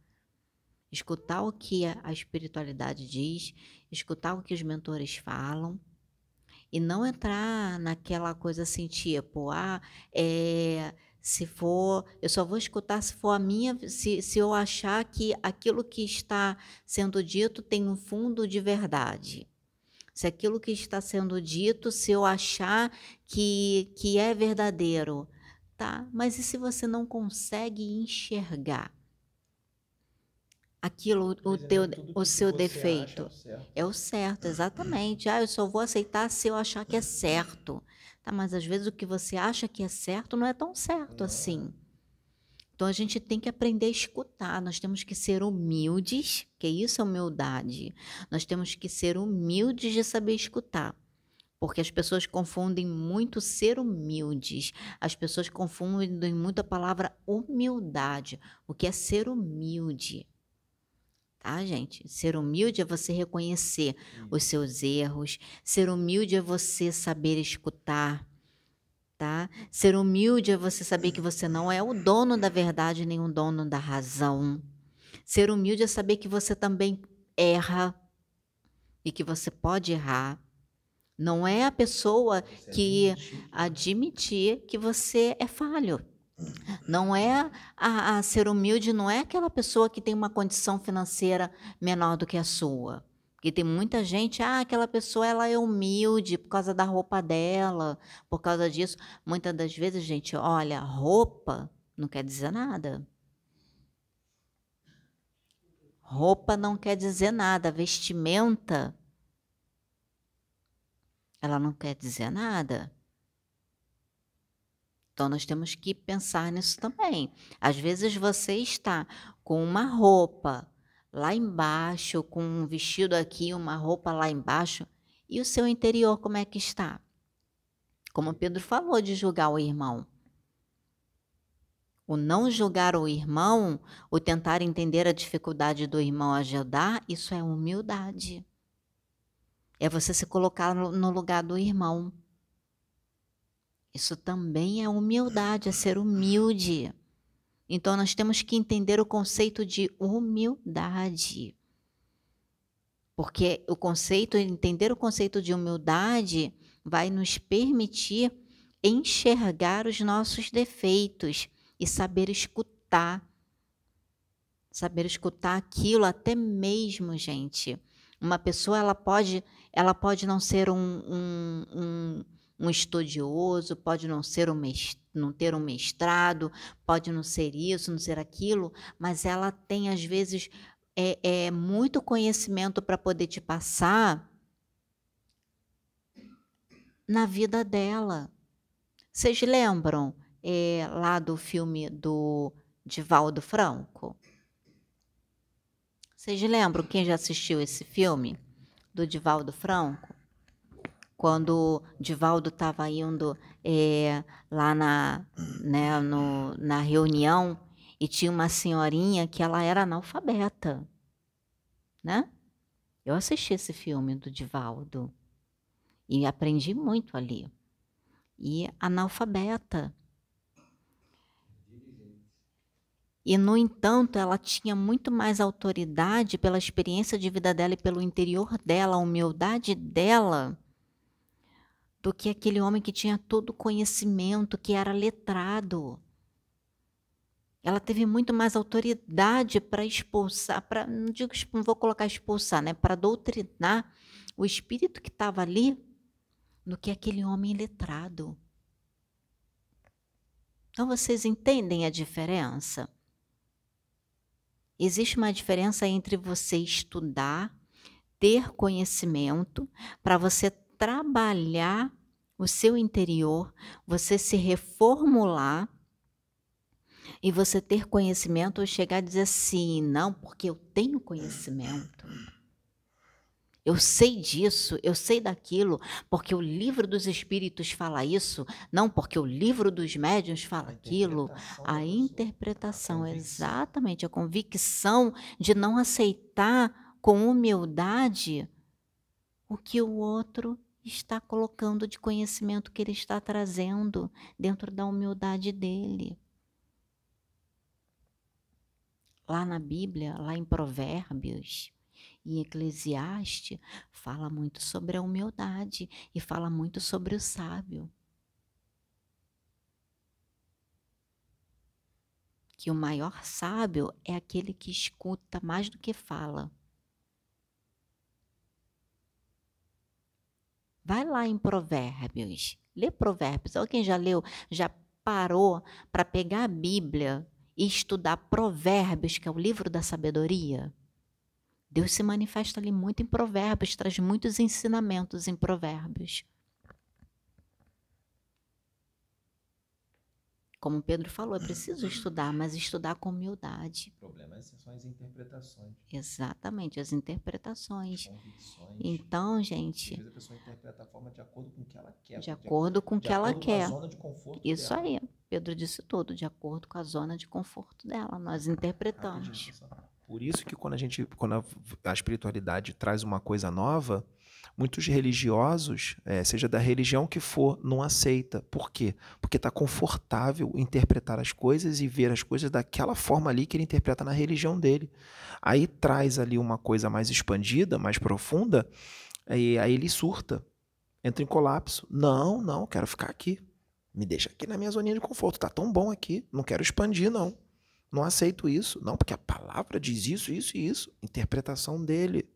Escutar o que a espiritualidade diz, escutar o que os mentores falam e não entrar naquela coisa assim, tipo, ah, é, se for, eu só vou escutar se for a minha, se, se eu achar que aquilo que está sendo dito tem um fundo de verdade. Se aquilo que está sendo dito, se eu achar que, que é verdadeiro, tá? Mas e se você não consegue enxergar? aquilo, o, teu, o seu defeito. É o certo, exatamente. Ah, eu só vou aceitar se eu achar que é certo. Tá, mas às vezes o que você acha que é certo não é tão certo não. assim. Então a gente tem que aprender a escutar, nós temos que ser humildes, que isso é humildade. Nós temos que ser humildes de saber escutar. Porque as pessoas confundem muito ser humildes. As pessoas confundem muito a palavra humildade. O que é ser humilde? Tá, gente? Ser humilde é você reconhecer hum. os seus erros, ser humilde é você saber escutar, tá? Ser humilde é você saber que você não é o dono da verdade nem o dono da razão. Ser humilde é saber que você também erra e que você pode errar. Não é a pessoa que admitir que você é falho. Não é a, a, ser humilde, não é aquela pessoa que tem uma condição financeira menor do que a sua. Porque tem muita gente, ah, aquela pessoa ela é humilde por causa da roupa dela, por causa disso. Muitas das vezes, gente, olha, roupa não quer dizer nada. Roupa não quer dizer nada, vestimenta ela não quer dizer nada. Então, nós temos que pensar nisso também. Às vezes você está com uma roupa lá embaixo, com um vestido aqui, uma roupa lá embaixo, e o seu interior como é que está? Como Pedro falou de julgar o irmão. O não julgar o irmão, o tentar entender a dificuldade do irmão ajudar, isso é humildade. É você se colocar no lugar do irmão. Isso também é humildade, é ser humilde. Então nós temos que entender o conceito de humildade. Porque o conceito, entender o conceito de humildade vai nos permitir enxergar os nossos defeitos e saber escutar. Saber escutar aquilo até mesmo, gente. Uma pessoa ela pode, ela pode não ser um, um, um um estudioso, pode não ser um não ter um mestrado, pode não ser isso, não ser aquilo, mas ela tem às vezes é, é muito conhecimento para poder te passar na vida dela. Vocês lembram é, lá do filme do Divaldo Franco? Vocês lembram quem já assistiu esse filme do Divaldo Franco? Quando Divaldo estava indo é, lá na, né, no, na reunião e tinha uma senhorinha que ela era analfabeta, né? Eu assisti esse filme do Divaldo e aprendi muito ali. e analfabeta. E, no entanto, ela tinha muito mais autoridade pela experiência de vida dela e pelo interior dela, a humildade dela, do que aquele homem que tinha todo o conhecimento, que era letrado. Ela teve muito mais autoridade para expulsar, para não digo, não vou colocar expulsar, né, para doutrinar o espírito que estava ali do que aquele homem letrado. Então vocês entendem a diferença? Existe uma diferença entre você estudar, ter conhecimento, para você trabalhar o seu interior, você se reformular e você ter conhecimento ou chegar a dizer assim, não, porque eu tenho conhecimento. Eu sei disso, eu sei daquilo, porque o livro dos espíritos fala isso, não porque o livro dos médiuns fala a aquilo. A interpretação, a exatamente, a convicção de não aceitar com humildade o que o outro está colocando de conhecimento que ele está trazendo dentro da humildade dele. Lá na Bíblia, lá em Provérbios, em Eclesiastes, fala muito sobre a humildade e fala muito sobre o sábio. Que o maior sábio é aquele que escuta mais do que fala. Vai lá em Provérbios, lê Provérbios. Alguém já leu, já parou para pegar a Bíblia e estudar Provérbios, que é o livro da sabedoria? Deus se manifesta ali muito em Provérbios, traz muitos ensinamentos em Provérbios. Como Pedro falou, é preciso [CLEARS THROAT] estudar, mas estudar com humildade. O problema são as interpretações. Exatamente, as interpretações. Então, gente. Às vezes a pessoa interpreta a forma de acordo com o que ela quer. De acordo com o que ela quer. Com a zona de conforto Isso dela. aí. Pedro disse tudo, de acordo com a zona de conforto dela. Nós interpretamos. Por isso que quando a gente, quando a, a espiritualidade traz uma coisa nova, muitos religiosos, é, seja da religião que for, não aceita. Por quê? Porque está confortável interpretar as coisas e ver as coisas daquela forma ali que ele interpreta na religião dele. Aí traz ali uma coisa mais expandida, mais profunda, e aí ele surta, entra em colapso. Não, não, quero ficar aqui. Me deixa aqui na minha zoninha de conforto. Tá tão bom aqui, não quero expandir não. Não aceito isso. Não, porque a palavra diz isso, isso e isso. Interpretação dele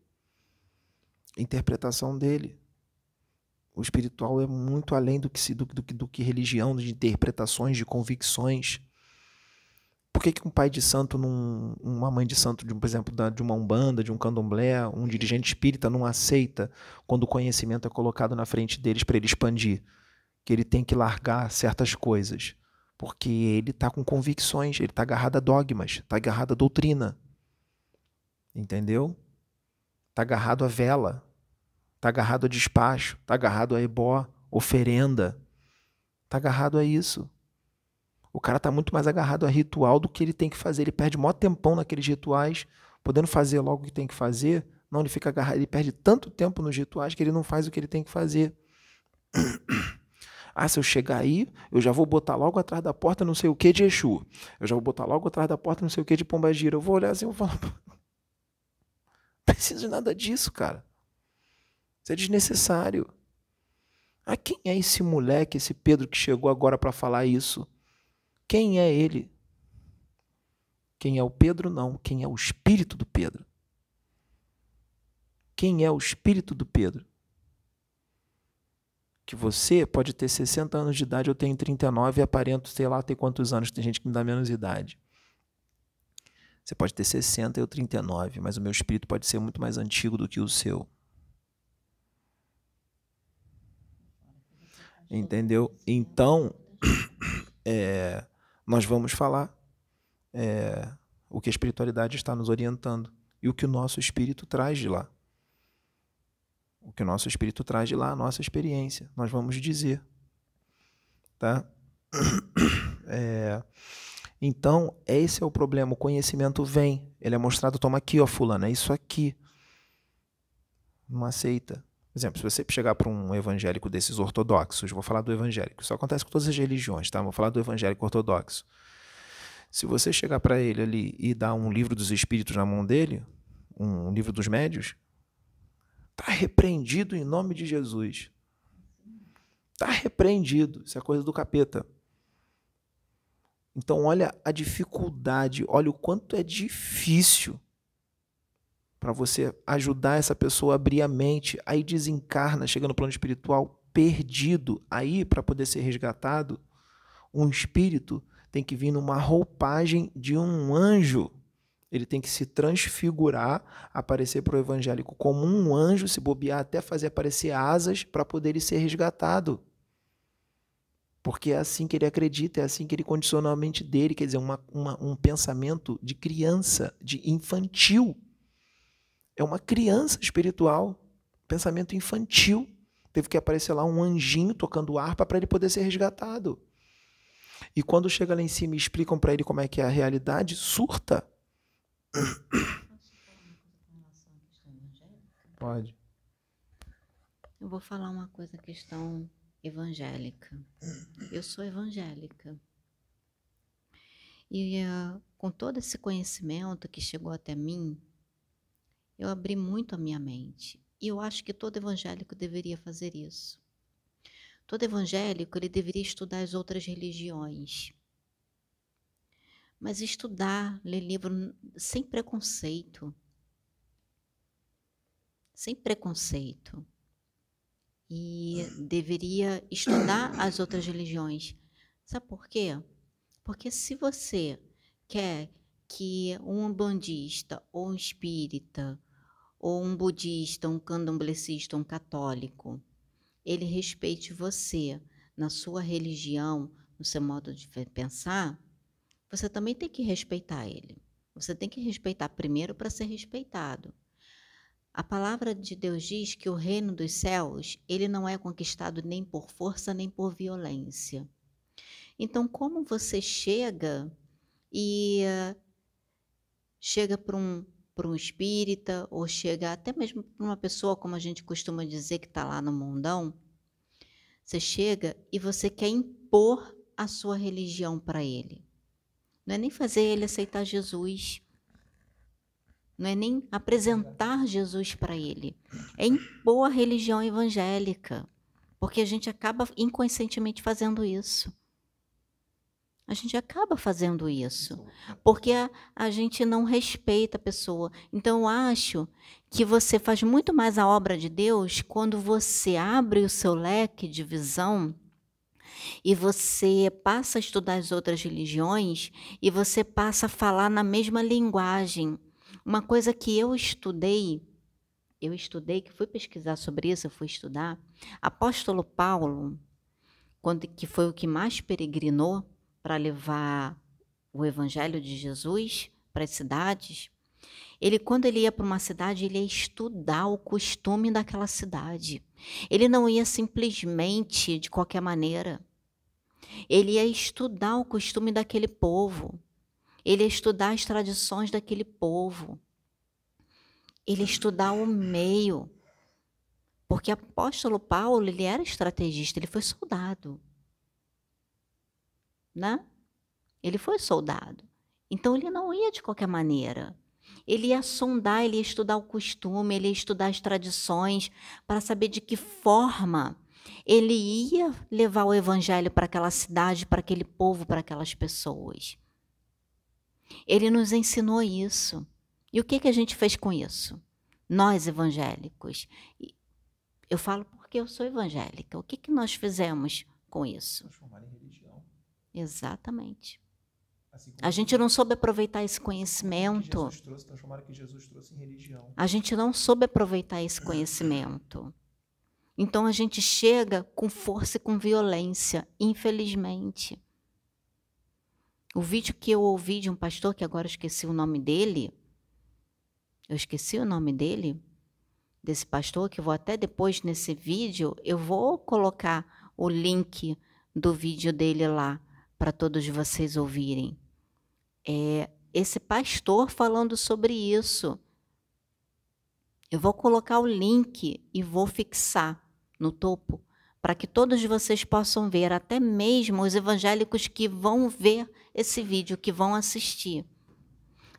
interpretação dele. O espiritual é muito além do que, do, do, do que religião, de interpretações, de convicções. Por que, que um pai de santo, num, uma mãe de santo, de, por exemplo, da, de uma umbanda, de um candomblé, um dirigente espírita não aceita quando o conhecimento é colocado na frente deles para ele expandir? Que ele tem que largar certas coisas. Porque ele está com convicções, ele está agarrado a dogmas, está agarrado a doutrina. Entendeu? Está agarrado a vela, está agarrado a despacho, está agarrado a ebó, oferenda, está agarrado a isso. O cara está muito mais agarrado a ritual do que ele tem que fazer. Ele perde maior tempão naqueles rituais, podendo fazer logo o que tem que fazer. Não, ele fica agarrado, ele perde tanto tempo nos rituais que ele não faz o que ele tem que fazer. [CLEARS THROAT] Ah, se eu chegar aí, eu já vou botar logo atrás da porta não sei o que de Exu. Eu já vou botar logo atrás da porta não sei o que de Pombagira. Eu vou olhar assim e vou falar, [LAUGHS] preciso de nada disso, cara. Isso é desnecessário. Ah, quem é esse moleque, esse Pedro que chegou agora para falar isso? Quem é ele? Quem é o Pedro? Não. Quem é o espírito do Pedro? Quem é o espírito do Pedro? Que você pode ter 60 anos de idade, eu tenho 39 e aparento, sei lá, ter quantos anos, tem gente que me dá menos idade. Você pode ter 60 e eu 39, mas o meu espírito pode ser muito mais antigo do que o seu. Entendeu? Então, [CLEARS THROAT] é, nós vamos falar é, o que a espiritualidade está nos orientando e o que o nosso espírito traz de lá. O que o nosso espírito traz de lá, a nossa experiência. Nós vamos dizer. Tá? [CLEARS THROAT] É, então, esse é o problema. O conhecimento vem. Ele é mostrado, toma aqui, ó, fulano, é isso aqui. Não aceita. Por exemplo, se você chegar para um evangélico desses ortodoxos, vou falar do evangélico, isso acontece com todas as religiões, tá? Vou falar do evangélico ortodoxo. Se você chegar para ele ali e dar um livro dos espíritos na mão dele, um livro dos médios, tá repreendido em nome de Jesus. Tá repreendido. Isso é coisa do capeta. Então, olha a dificuldade, olha o quanto é difícil para você ajudar essa pessoa a abrir a mente, aí desencarna, chega no plano espiritual perdido, aí para poder ser resgatado, um espírito tem que vir numa roupagem de um anjo. Ele tem que se transfigurar, aparecer para o evangélico como um anjo, se bobear até fazer aparecer asas para poder ele ser resgatado. Porque é assim que ele acredita, é assim que ele condiciona a mente dele, quer dizer, uma, uma, um pensamento de criança, de infantil. É uma criança espiritual, pensamento infantil. Teve que aparecer lá um anjinho tocando harpa para ele poder ser resgatado. E quando chega lá em cima e explicam para ele como é que é a realidade, surta. Pode. Eu vou falar uma coisa, questão evangélica. Eu sou evangélica. E uh, com todo esse conhecimento que chegou até mim, eu abri muito a minha mente. E eu acho que todo evangélico deveria fazer isso. Todo evangélico ele deveria estudar as outras religiões. Mas estudar, ler livro sem preconceito. Sem preconceito. E deveria estudar as outras religiões. Sabe por quê? Porque se você quer que um bandista ou um espírita ou um budista, um candomblessista, um católico, ele respeite você na sua religião, no seu modo de pensar, você também tem que respeitar ele. Você tem que respeitar primeiro para ser respeitado. A palavra de Deus diz que o reino dos céus, ele não é conquistado nem por força nem por violência. Então, como você chega e uh, chega para um para um espírita ou chega até mesmo para uma pessoa, como a gente costuma dizer, que está lá no mundão, você chega e você quer impor a sua religião para ele. Não é nem fazer ele aceitar Jesus. Não é nem apresentar Jesus para ele. É impor a religião evangélica. Porque a gente acaba inconscientemente fazendo isso. A gente acaba fazendo isso, porque a, a, gente não respeita a pessoa. Então, eu acho que você faz muito mais a obra de Deus quando você abre o seu leque de visão e você passa a estudar as outras religiões e você passa a falar na mesma linguagem. Uma coisa que eu estudei, eu estudei, que fui pesquisar sobre isso, eu fui estudar, apóstolo Paulo, quando, que foi o que mais peregrinou, para levar o evangelho de Jesus para as cidades, ele quando ele ia para uma cidade, ele ia estudar o costume daquela cidade. Ele não ia simplesmente de qualquer maneira. Ele ia estudar o costume daquele povo. Ele ia estudar as tradições daquele povo. Ele ia estudar o meio. Porque apóstolo Paulo, ele era estrategista, ele foi soldado né? Ele foi soldado. Então ele não ia de qualquer maneira. Ele ia sondar, ele ia estudar o costume, ele ia estudar as tradições para saber de que forma ele ia levar o evangelho para aquela cidade, para aquele povo, para aquelas pessoas. Ele nos ensinou isso. E o que, que a gente fez com isso? Nós evangélicos. Eu falo porque eu sou evangélica. O que, que nós fizemos com isso? Transformar em Exatamente. Assim a gente não soube aproveitar esse conhecimento. Trouxe, que Jesus trouxe em religião. A gente não soube aproveitar esse conhecimento. Então a gente chega com força e com violência, infelizmente. O vídeo que eu ouvi de um pastor, que agora eu esqueci o nome dele, eu esqueci o nome dele, desse pastor, que eu vou até depois nesse vídeo, eu vou colocar o link do vídeo dele lá para todos vocês ouvirem. É esse pastor falando sobre isso. Eu vou colocar o link e vou fixar no topo para que todos vocês possam ver, até mesmo os evangélicos que vão ver esse vídeo, que vão assistir.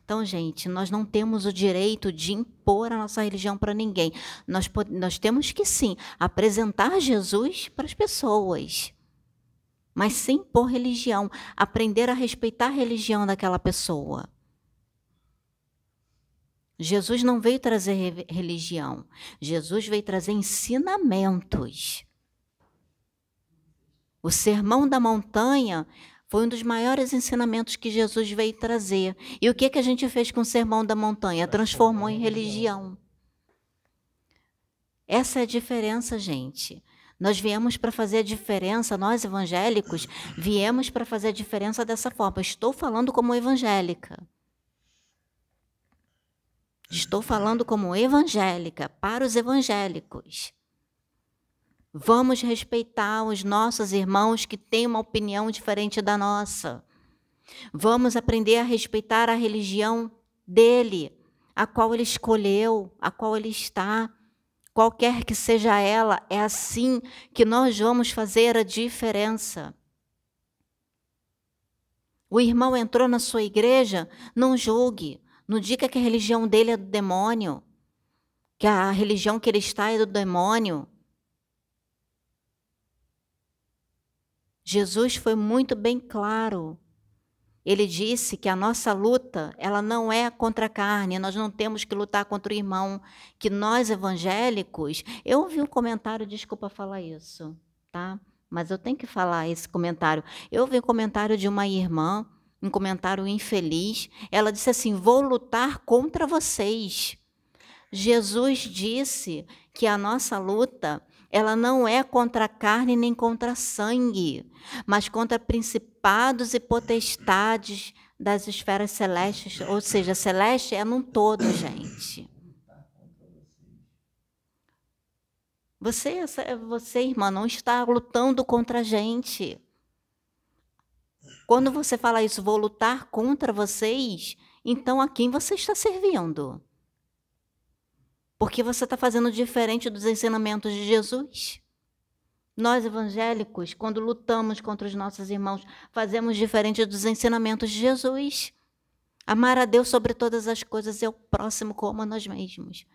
Então, gente, nós não temos o direito de impor a nossa religião para ninguém. Nós, nós temos que, sim, apresentar Jesus para as pessoas, mas sem impor religião, aprender a respeitar a religião daquela pessoa. Jesus não veio trazer religião, Jesus veio trazer ensinamentos. O sermão da montanha foi um dos maiores ensinamentos que Jesus veio trazer. E o que, que a gente fez com o sermão da montanha? Transformou em religião. Essa é a diferença, gente. Nós viemos para fazer a diferença, nós evangélicos viemos para fazer a diferença dessa forma. Estou falando como evangélica. Estou falando como evangélica, para os evangélicos. Vamos respeitar os nossos irmãos que têm uma opinião diferente da nossa. Vamos aprender a respeitar a religião dele, a qual ele escolheu, a qual ele está. Qualquer que seja ela, é assim que nós vamos fazer a diferença. O irmão entrou na sua igreja, não julgue, não diga que a religião dele é do demônio, que a religião que ele está é do demônio. Jesus foi muito bem claro. Ele disse que a nossa luta, ela não é contra a carne, nós não temos que lutar contra o irmão, que nós evangélicos, eu ouvi um comentário, desculpa falar isso, tá? Mas eu tenho que falar esse comentário. Eu ouvi um comentário de uma irmã, um comentário infeliz. Ela disse assim: "Vou lutar contra vocês". Jesus disse que a nossa luta ela não é contra a carne nem contra sangue, mas contra principados e potestades das esferas celestes, ou seja, celeste é num todo, gente. Você, você, irmã, não está lutando contra a gente. Quando você fala isso, vou lutar contra vocês, então a quem você está servindo? Porque você está fazendo diferente dos ensinamentos de Jesus. Nós evangélicos, quando lutamos contra os nossos irmãos, fazemos diferente dos ensinamentos de Jesus. Amar a Deus sobre todas as coisas é o próximo como a nós mesmos.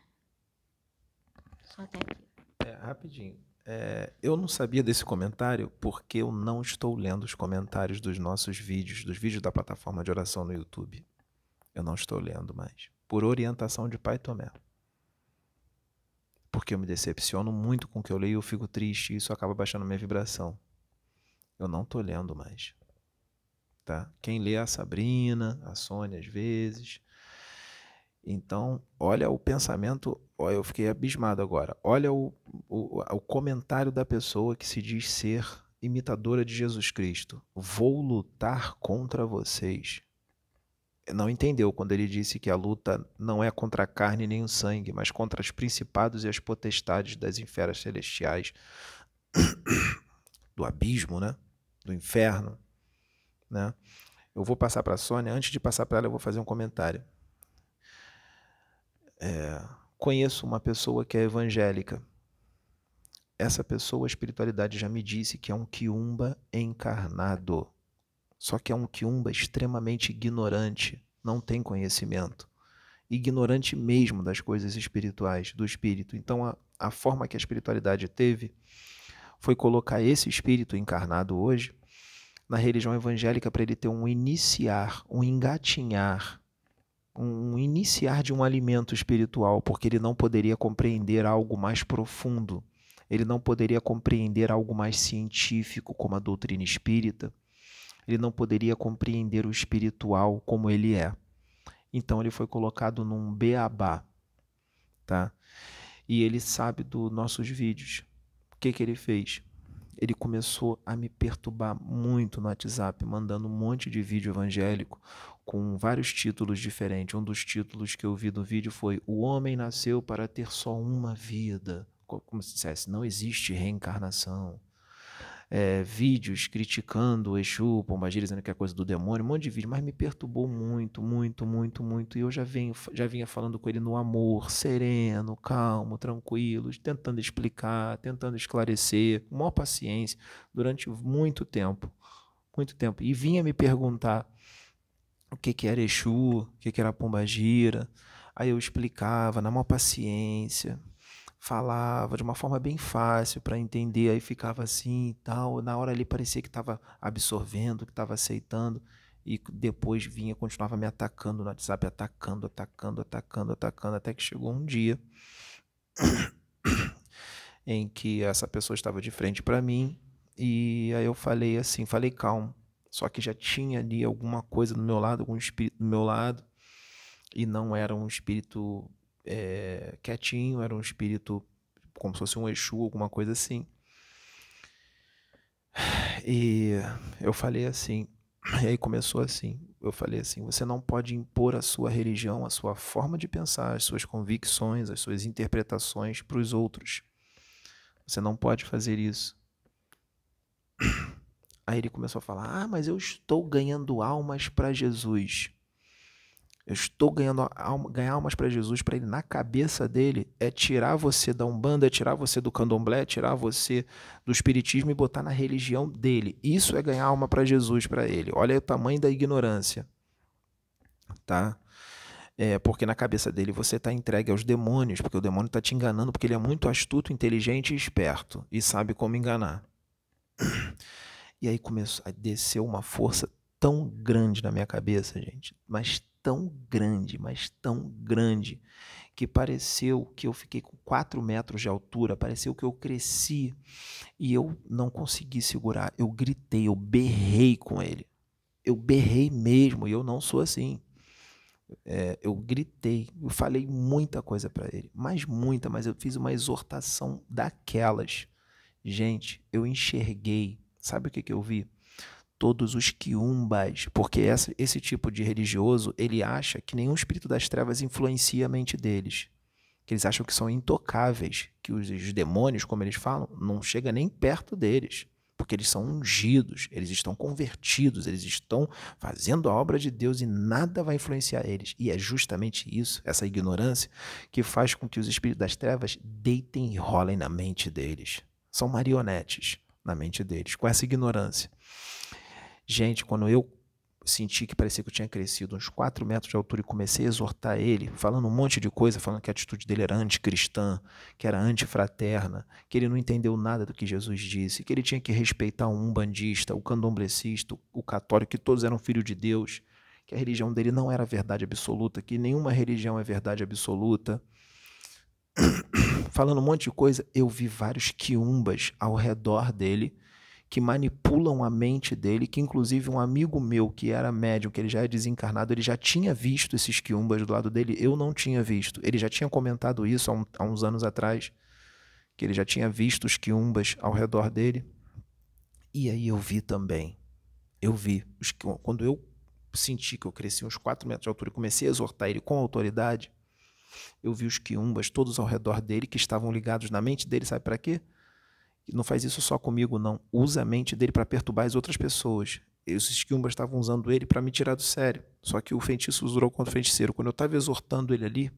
Só até aqui. É, rapidinho. É, eu não sabia desse comentário porque eu não estou lendo os comentários dos nossos vídeos, dos vídeos da plataforma de oração no YouTube. Eu não estou lendo mais. Por orientação de Pai Tomé porque eu me decepciono muito com o que eu leio, eu fico triste e isso acaba baixando minha vibração. Eu não tô lendo mais. Tá? Quem lê é a Sabrina, a Sônia às vezes. Então, olha o pensamento, olha, eu fiquei abismado agora. Olha o, o, o comentário da pessoa que se diz ser imitadora de Jesus Cristo. Vou lutar contra vocês não entendeu quando ele disse que a luta não é contra a carne nem o sangue, mas contra os principados e as potestades das esferas celestiais, do abismo, né? do inferno. Né? Eu vou passar para a Sônia, antes de passar para ela, eu vou fazer um comentário. É, conheço uma pessoa que é evangélica. Essa pessoa, a espiritualidade já me disse que é um quiumba encarnado. Só que é um quiumba extremamente ignorante, não tem conhecimento. Ignorante mesmo das coisas espirituais, do espírito. Então, a, a forma que a espiritualidade teve foi colocar esse espírito encarnado hoje na religião evangélica para ele ter um iniciar, um engatinhar, um iniciar de um alimento espiritual, porque ele não poderia compreender algo mais profundo, ele não poderia compreender algo mais científico, como a doutrina espírita ele não poderia compreender o espiritual como ele é. Então ele foi colocado num beabá, tá? E ele sabe dos nossos vídeos. O que, que ele fez? Ele começou a me perturbar muito no WhatsApp, mandando um monte de vídeo evangélico com vários títulos diferentes. Um dos títulos que eu vi no vídeo foi O Homem Nasceu para Ter Só Uma Vida. Como se dissesse, não existe reencarnação. É, vídeos criticando o Exu, Pombagira, dizendo que é coisa do demônio, um monte de vídeo, mas me perturbou muito, muito, muito, muito. E eu já, venho, já vinha falando com ele no amor, sereno, calmo, tranquilo, tentando explicar, tentando esclarecer, com maior paciência, durante muito tempo. Muito tempo. E vinha me perguntar o que, que era Exu, o que, que era Pombagira. Aí eu explicava na maior paciência falava de uma forma bem fácil para entender, aí ficava assim e tal. Na hora ali parecia que estava absorvendo, que estava aceitando, e depois vinha, continuava me atacando no WhatsApp, atacando, atacando, atacando, atacando, até que chegou um dia [COUGHS] em que essa pessoa estava de frente para mim, e aí eu falei assim, falei calmo, só que já tinha ali alguma coisa do meu lado, algum espírito do meu lado, e não era um espírito é, quietinho, era um espírito como se fosse um Exu, alguma coisa assim. [SIGHS] E eu falei assim, e aí começou assim, eu falei assim, você não pode impor a sua religião, a sua forma de pensar, as suas convicções, as suas interpretações para os outros. Você não pode fazer isso. [CLEARS THROAT] Aí ele começou a falar: Ah, mas eu estou ganhando almas para Jesus. Eu estou ganhando alma, ganhar almas para Jesus, para ele na cabeça dele é tirar você da Umbanda, é tirar você do Candomblé, é tirar você do espiritismo e botar na religião dele. Isso é ganhar alma para Jesus para ele. Olha o tamanho da ignorância. Tá? É, porque na cabeça dele você está entregue aos demônios, porque o demônio está te enganando, porque ele é muito astuto, inteligente e esperto e sabe como enganar. E aí começou a descer uma força tão grande na minha cabeça, gente, mas tão grande, mas tão grande, que pareceu que eu fiquei com 4 metros de altura, pareceu que eu cresci e eu não consegui segurar. Eu gritei, eu berrei com ele. Eu berrei mesmo e eu não sou assim. É, eu gritei, eu falei muita coisa para ele, mas muita, mas eu fiz uma exortação daquelas. Gente, eu enxerguei, sabe o que, que eu vi? Todos os quiumbas, porque essa, esse tipo de religioso ele acha que nenhum espírito das trevas influencia a mente deles, que eles acham que são intocáveis, que os, os demônios, como eles falam, não chega nem perto deles, porque eles são ungidos, eles estão convertidos, eles estão fazendo a obra de Deus e nada vai influenciar eles. E é justamente isso, essa ignorância, que faz com que os espíritos das trevas deitem e rolem na mente deles. São marionetes na mente deles, com essa ignorância. Gente, quando eu senti que parecia que eu tinha crescido uns 4 metros de altura e comecei a exortar ele, falando um monte de coisa, falando que a atitude dele era anticristã, que era antifraterna, que ele não entendeu nada do que Jesus disse, que ele tinha que respeitar um umbandista, o candomblecista, o católico, que todos eram filhos de Deus, que a religião dele não era verdade absoluta, que nenhuma religião é verdade absoluta. [COUGHS] falando um monte de coisa, eu vi vários quiumbas ao redor dele, que manipulam a mente dele, que inclusive um amigo meu que era médium, que ele já é desencarnado, ele já tinha visto esses quiumbas do lado dele, eu não tinha visto. Ele já tinha comentado isso há, um, há uns anos atrás, que ele já tinha visto os quiumbas ao redor dele. E aí eu vi também, eu vi, os, quando eu senti que eu cresci uns 4 metros de altura e comecei a exortar ele com autoridade, eu vi os quiumbas todos ao redor dele que estavam ligados na mente dele, sabe para quê? Não faz isso só comigo, não. Usa a mente dele para perturbar as outras pessoas. Os esquiumbas estavam usando ele para me tirar do sério. Só que o feitiço usou contra o feiticeiro. Quando eu estava exortando ele ali,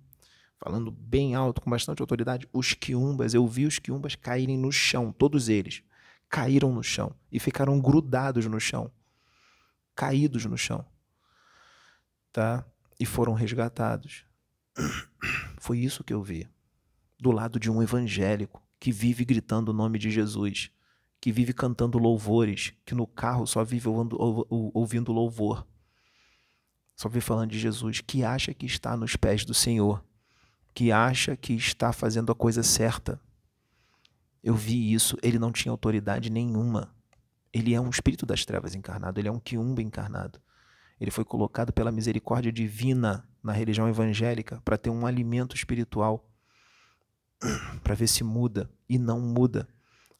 falando bem alto, com bastante autoridade, os quiumbas, eu vi os quiumbas caírem no chão, todos eles. Caíram no chão e ficaram grudados no chão. Caídos no chão. Tá? E foram resgatados. [COUGHS] Foi isso que eu vi. Do lado de um evangélico que vive gritando o nome de Jesus, que vive cantando louvores, que no carro só vive ouvindo louvor, só vive falando de Jesus, que acha que está nos pés do Senhor, que acha que está fazendo a coisa certa. Eu vi isso, ele não tinha autoridade nenhuma. Ele é um espírito das trevas encarnado, ele é um quiumba encarnado. Ele foi colocado pela misericórdia divina na religião evangélica para ter um alimento espiritual [CLEARS THROAT] para ver se muda e não muda.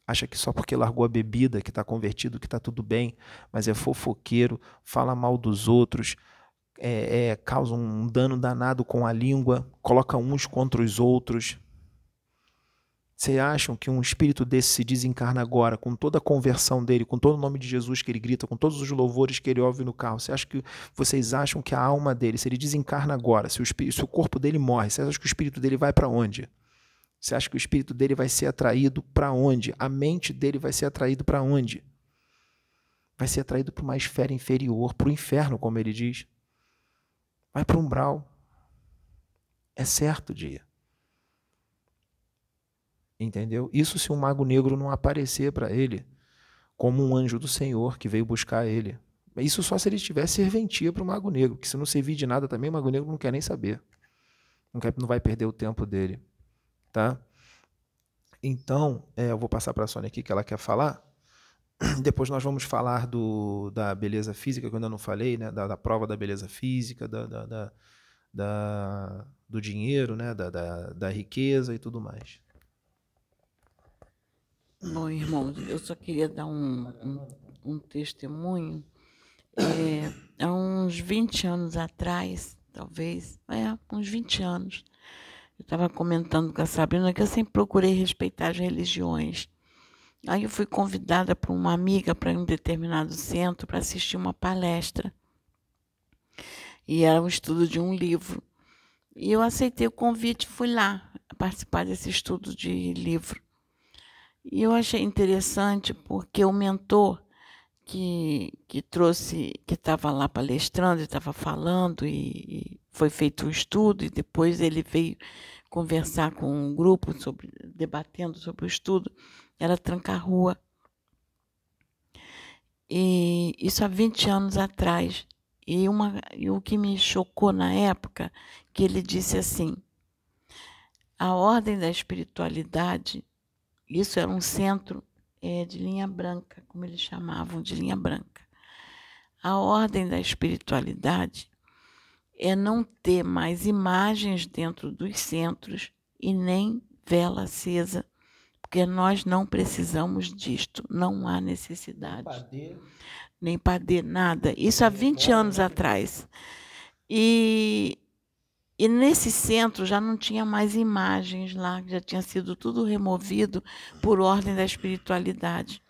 Acha que só porque largou a bebida que está convertido que está tudo bem, mas é fofoqueiro, fala mal dos outros, é, é, causa um dano danado com a língua, coloca uns contra os outros. Vocês acham que um espírito desse se desencarna agora, com toda a conversão dele, com todo o nome de Jesus que ele grita, com todos os louvores que ele ouve no carro? Você acha que vocês acham que a alma dele, se ele desencarna agora, se o, espírito, se o corpo dele morre, você acha que o espírito dele vai para onde? Você acha que o espírito dele vai ser atraído para onde? A mente dele vai ser atraído para onde? Vai ser atraído para uma esfera inferior, para o inferno, como ele diz. Vai para o umbral. É certo dia. Entendeu? Isso se um mago negro não aparecer para ele como um anjo do Senhor que veio buscar ele. Isso só se ele tiver serventia para o mago negro, que se não servir de nada também, o mago negro não quer nem saber. Não, quer, não vai perder o tempo dele. Tá? Então, é, eu vou passar para a Sônia aqui que ela quer falar. [CLEARS THROAT] Depois nós vamos falar do, da beleza física, que eu ainda não falei, né? da, da prova da beleza física, da, da, da, da do dinheiro, né? da, da, da riqueza e tudo mais. Bom, irmãos, eu só queria dar um, um, um testemunho. É, há uns 20 anos atrás, talvez, é, uns 20 anos, eu estava comentando com a Sabrina que eu sempre procurei respeitar as religiões. Aí eu fui convidada por uma amiga para um determinado centro para assistir uma palestra. E era um estudo de um livro. E eu aceitei o convite e fui lá participar desse estudo de livro. E eu achei interessante porque o mentor que, que trouxe, que estava lá palestrando, estava falando e, e, foi feito um estudo e depois ele veio conversar com um grupo sobre, debatendo sobre o estudo, era Tranca-Rua. E isso há 20 anos atrás. E, uma, e o que me chocou na época, que ele disse assim, a ordem da espiritualidade isso era um centro é, de linha branca, como eles chamavam de linha branca. A ordem da espiritualidade é não ter mais imagens dentro dos centros e nem vela acesa, porque nós não precisamos disto, não há necessidade. Nem padê, nada. Isso há 20 anos atrás. E e nesse centro já não tinha mais imagens lá, já tinha sido tudo removido por ordem da espiritualidade.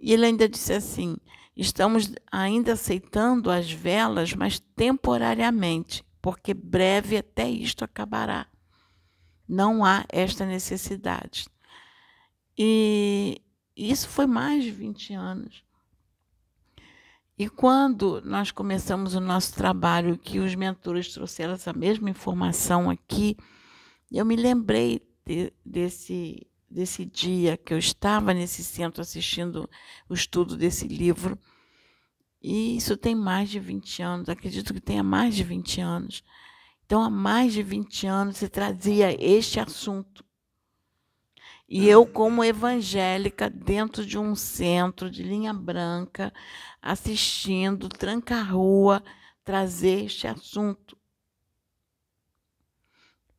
E ele ainda disse assim: estamos ainda aceitando as velas, mas temporariamente, porque breve até isto acabará. Não há esta necessidade. E isso foi mais de 20 anos. E quando nós começamos o nosso trabalho, que os mentores trouxeram essa mesma informação aqui, eu me lembrei de, desse, desse dia que eu estava nesse centro assistindo o estudo desse livro. E isso tem mais de 20 anos, acredito que tenha mais de 20 anos. Então, há mais de 20 anos se trazia este assunto. E eu, como evangélica, dentro de um centro de linha branca, assistindo, tranca-rua, trazer este assunto.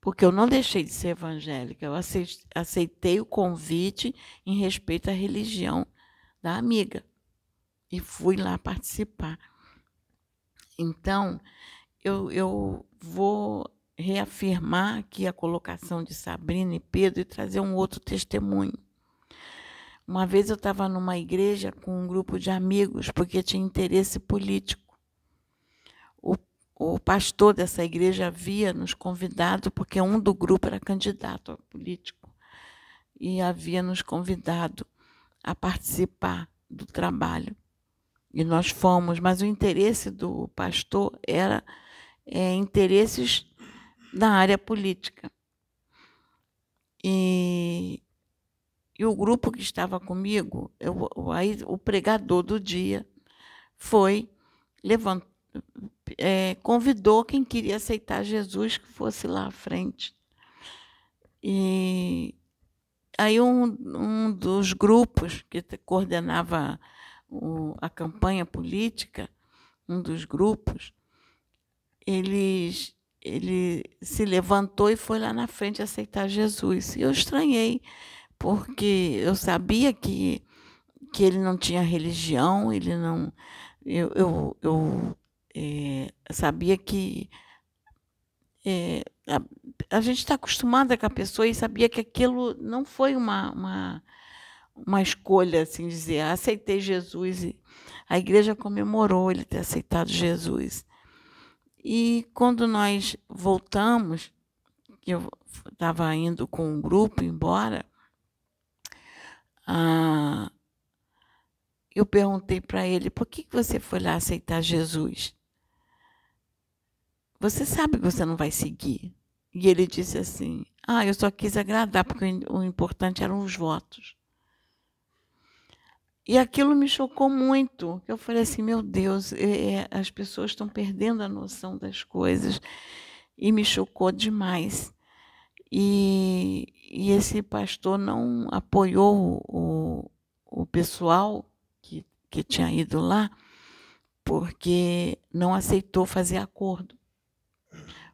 Porque eu não deixei de ser evangélica, eu aceitei o convite em respeito à religião da amiga e fui lá participar. Então, eu, eu vou reafirmar aqui a colocação de Sabrina e Pedro e trazer um outro testemunho. Uma vez eu estava numa igreja com um grupo de amigos, porque tinha interesse político. O, o pastor dessa igreja havia nos convidado, porque um do grupo era candidato a político, e havia nos convidado a participar do trabalho. E nós fomos, mas o interesse do pastor era é, interesses da área política. E, e o grupo que estava comigo, eu, aí, o pregador do dia, foi levant, é, convidou quem queria aceitar Jesus que fosse lá à frente. E aí um, um dos grupos que coordenava o, a campanha política, um dos grupos, eles ele se levantou e foi lá na frente aceitar Jesus. E eu estranhei, porque eu sabia que, que ele não tinha religião, ele não. Eu, eu, eu é, sabia que é, a, a, gente está acostumada com a pessoa e sabia que aquilo não foi uma, uma, uma escolha, assim dizer, ah, aceitei Jesus. E a igreja comemorou ele ter aceitado Jesus. E quando nós voltamos, que eu estava indo com um grupo embora, ah, eu perguntei para ele: por que você foi lá aceitar Jesus? Você sabe que você não vai seguir. E ele disse assim: Ah, eu só quis agradar, porque o importante eram os votos. E aquilo me chocou muito. Eu falei assim: Meu Deus, é, é, as pessoas estão perdendo a noção das coisas. E me chocou demais. E, e esse pastor não apoiou o, o pessoal que, que tinha ido lá, porque não aceitou fazer acordo.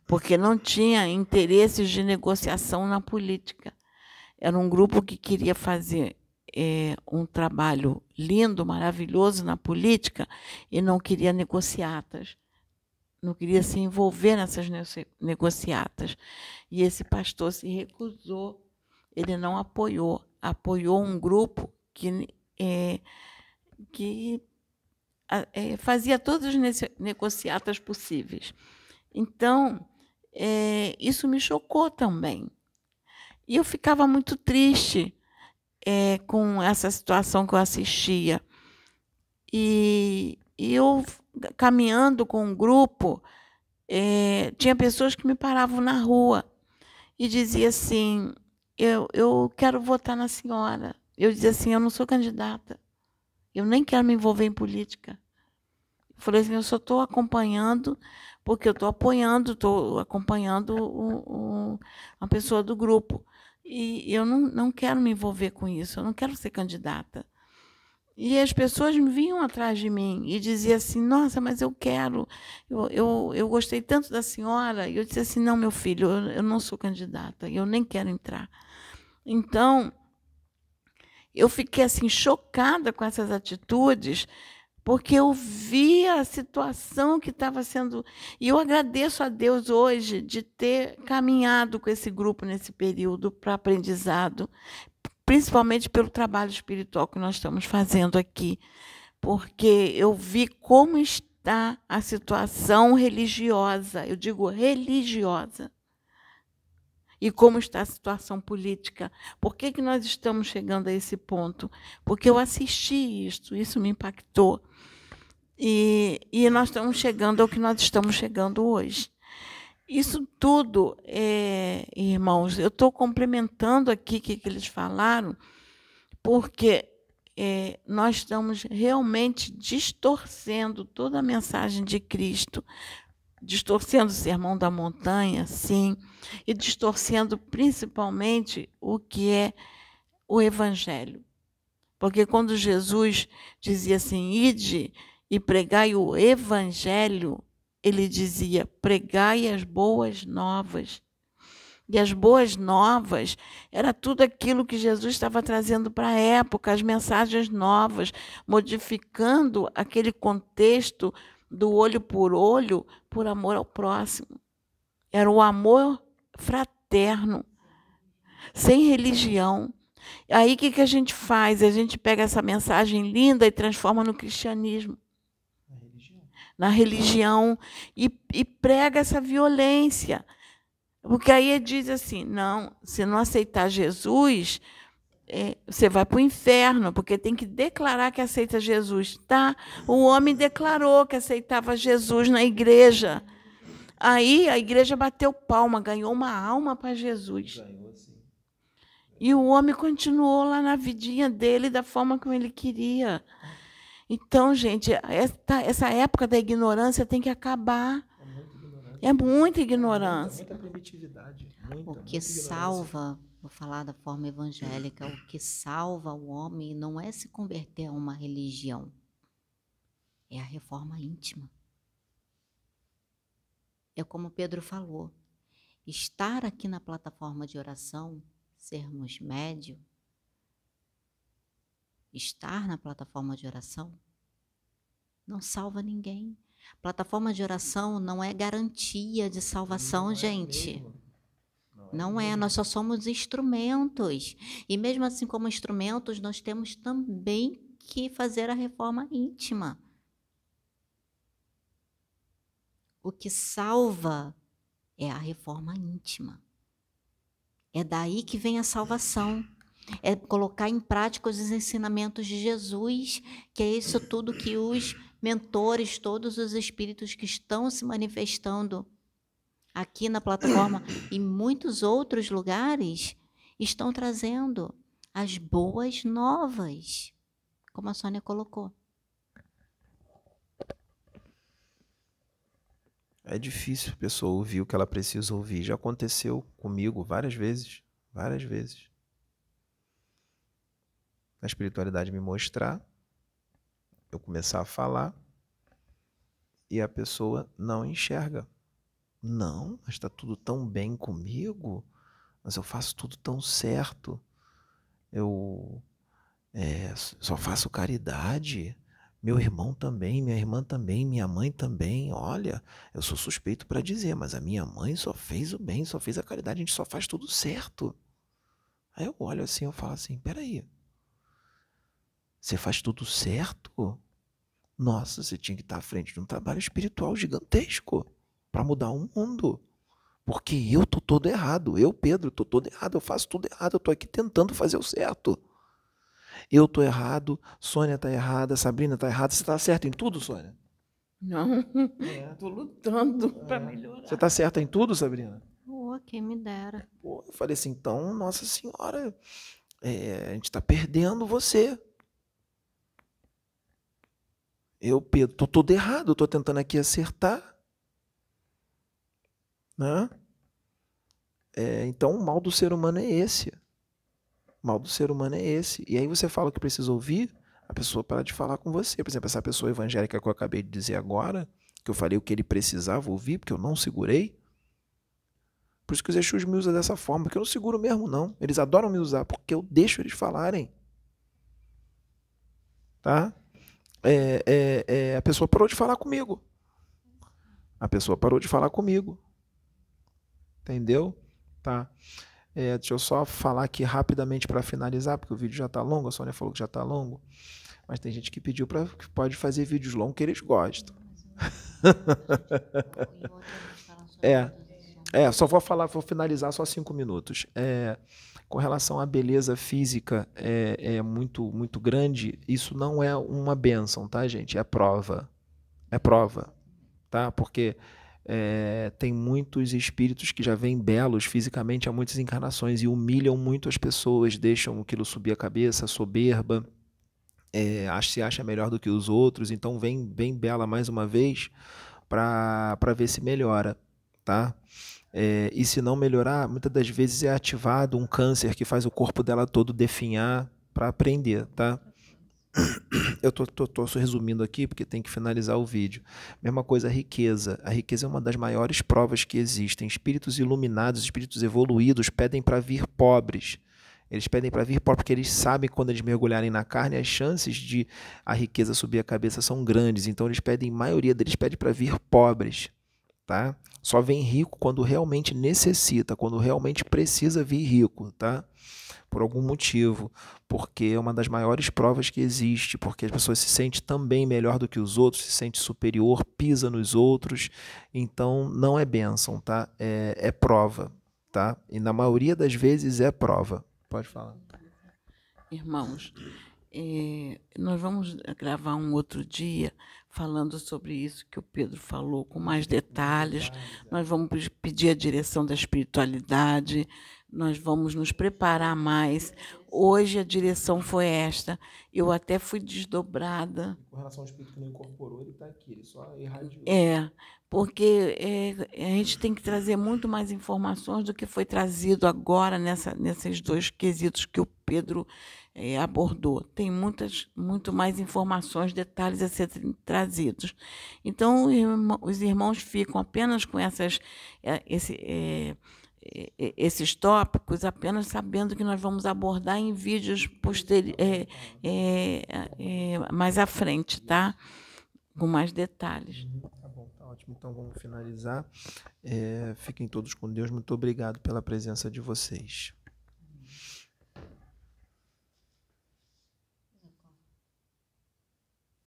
Porque não tinha interesses de negociação na política. Era um grupo que queria fazer é, um trabalho lindo, maravilhoso na política e não queria negociatas não queria se envolver nessas negociatas. E esse pastor se recusou, ele não apoiou, apoiou um grupo que, é, que é, fazia todas as negociatas possíveis. Então, é, isso me chocou também. E eu ficava muito triste é, com essa situação que eu assistia. E, e eu caminhando com um grupo, é, tinha pessoas que me paravam na rua e dizia assim: eu, eu quero votar na senhora. Eu dizia assim: eu não sou candidata, eu nem quero me envolver em política. Eu falei assim: eu só estou acompanhando, porque eu estou apoiando, estou acompanhando o, o, a pessoa do grupo. E eu não, não quero me envolver com isso, eu não quero ser candidata. E as pessoas vinham atrás de mim e diziam assim: Nossa, mas eu quero, eu, eu, eu gostei tanto da senhora. E eu disse assim: Não, meu filho, eu, eu não sou candidata, eu nem quero entrar. Então, eu fiquei assim chocada com essas atitudes, porque eu via a situação que estava sendo. E eu agradeço a Deus hoje de ter caminhado com esse grupo nesse período para aprendizado, principalmente pelo trabalho espiritual que nós estamos fazendo aqui, porque eu vi como está a situação religiosa, eu digo religiosa, e como está a situação política. Por que, que nós estamos chegando a esse ponto? Porque eu assisti isso, isso me impactou. E, e nós estamos chegando ao que nós estamos chegando hoje. Isso tudo, é, irmãos, eu estou complementando aqui o que, que, eles falaram, porque é, nós estamos realmente distorcendo toda a mensagem de Cristo, distorcendo o sermão da montanha, sim, e distorcendo principalmente o que é o Evangelho. Porque quando Jesus dizia assim, ide e pregai o Evangelho, ele dizia: pregai as boas novas. E as boas novas era tudo aquilo que Jesus estava trazendo para a época, as mensagens novas, modificando aquele contexto do olho por olho por amor ao próximo. Era o amor fraterno, sem religião. Aí o que, que a gente faz? A gente pega essa mensagem linda e transforma no cristianismo na religião e, e prega essa violência. Porque aí diz assim: não, se não aceitar Jesus, é, você vai para o inferno, porque tem que declarar que aceita Jesus. Tá? O homem declarou que aceitava Jesus na igreja. Aí a igreja bateu palma, ganhou uma alma para Jesus. E o homem continuou lá na vidinha dele da forma como ele queria. Então, gente, essa, essa época da ignorância tem que acabar. É muita ignorância. É muita, primitividade. Muita, o que salva, vou falar da forma evangélica, o que salva o homem não é se converter a uma religião, é a reforma íntima. É como Pedro falou, estar aqui na plataforma de oração, sermos médio, estar na plataforma de oração não salva ninguém. Plataforma de oração não é garantia de salvação, Não é gente. mesmo. Não, é, nós só somos instrumentos. E mesmo assim, como instrumentos, nós temos também que fazer a reforma íntima. O que salva é a reforma íntima. É daí que vem a salvação. É colocar em prática os ensinamentos de Jesus, que é isso tudo que os mentores, todos os espíritos que estão se manifestando aqui na plataforma e muitos outros lugares estão trazendo as boas novas, como a Sônia colocou. É difícil a pessoa ouvir o que ela precisa ouvir. Já aconteceu comigo várias vezes. Várias vezes. A espiritualidade me mostrar, eu começar a falar e a pessoa não enxerga. Não, mas está tudo tão bem comigo, mas eu faço tudo tão certo. Eu é, só faço caridade. Meu irmão também, minha irmã também, minha mãe também. Olha, eu sou suspeito para dizer, mas a minha mãe só fez o bem, só fez a caridade, a gente só faz tudo certo. Aí eu olho assim, eu falo assim, peraí, você faz tudo certo? Nossa, você tinha que estar à frente de um trabalho espiritual gigantesco para mudar o mundo. Porque eu tô todo errado, eu, Pedro, tô todo errado, eu faço tudo errado, eu tô aqui tentando fazer o certo. Eu tô errado, Sônia tá errada, Sabrina tá errada, você tá certa em tudo, Sônia? Não, É. estou lutando para É. melhorar. Você tá certa em tudo, Sabrina? Oh, quem me dera. Pô, eu falei assim, então, Nossa Senhora, é, a gente tá perdendo você. Eu, Pedro, tô todo errado, eu tô tentando aqui acertar. Né? É, então, o mal do ser humano é esse. O mal do ser humano é esse. E aí você fala o que precisa ouvir, a pessoa para de falar com você. Por exemplo, essa pessoa evangélica que eu acabei de dizer agora, que eu falei o que ele precisava ouvir, porque eu não segurei. Por isso que os Exus me usam dessa forma, porque eu não seguro mesmo, não. Eles adoram me usar, porque eu deixo eles falarem. Tá? É, é, é, a pessoa parou de falar comigo. A pessoa parou de falar comigo. Entendeu? Tá. É, deixa eu só falar aqui rapidamente para finalizar, porque o vídeo já está longo, a Sônia falou que já está longo. Mas tem gente que pediu para que pode fazer vídeos longos que eles gostam. [LAUGHS] É. É, só vou falar, vou finalizar só cinco minutos. É, com relação à beleza física é, é muito muito grande, isso não é uma benção, tá, gente? É prova. É prova, tá? Porque é, tem muitos espíritos que já vêm belos fisicamente há muitas encarnações e humilham muito as pessoas, deixam aquilo subir a cabeça, soberba, é, se acha melhor do que os outros, então vem bem bela mais uma vez para ver se melhora, tá? É, e se não melhorar, muitas das vezes é ativado um câncer que faz o corpo dela todo definhar para aprender, tá? [CLEARS THROAT] Eu tô, tô, tô resumindo aqui porque tem que finalizar o vídeo. Mesma coisa a riqueza. A riqueza é uma das maiores provas que existem. Espíritos iluminados, espíritos evoluídos pedem para vir pobres. Eles pedem para vir porque eles sabem quando eles mergulharem na carne, as chances de a riqueza subir a cabeça são grandes. Então eles pedem, a maioria deles pede para vir pobres, tá? Só vem rico quando realmente necessita, quando realmente precisa vir rico, tá? Por algum motivo, porque é uma das maiores provas que existe, porque as pessoas se sentem também melhor do que os outros, se sente superior, pisa nos outros, então não é bênção, tá? É, é prova, tá? E na maioria das vezes é prova. Pode falar. Irmãos, é, nós vamos gravar um outro dia falando sobre isso que o Pedro falou, com mais detalhes. Nós vamos pedir a direção da espiritualidade, nós vamos nos preparar mais. Hoje a direção foi esta. Eu até fui desdobrada. Com relação ao espírito que não incorporou, ele está aqui, ele só irradiou. É, porque é, a gente tem que trazer muito mais informações do que foi trazido agora nessa, nesses dois quesitos que o Pedro é, abordou. Tem muitas, muito mais informações, detalhes a serem trazidos. Então, os irmãos ficam apenas com essas, esse, é, esses tópicos, apenas sabendo que nós vamos abordar em vídeos posteriores, é, mais à frente, tá? com mais detalhes. Uhum, tá bom, tá ótimo. Então vamos finalizar. É, fiquem todos com Deus. Muito obrigado pela presença de vocês.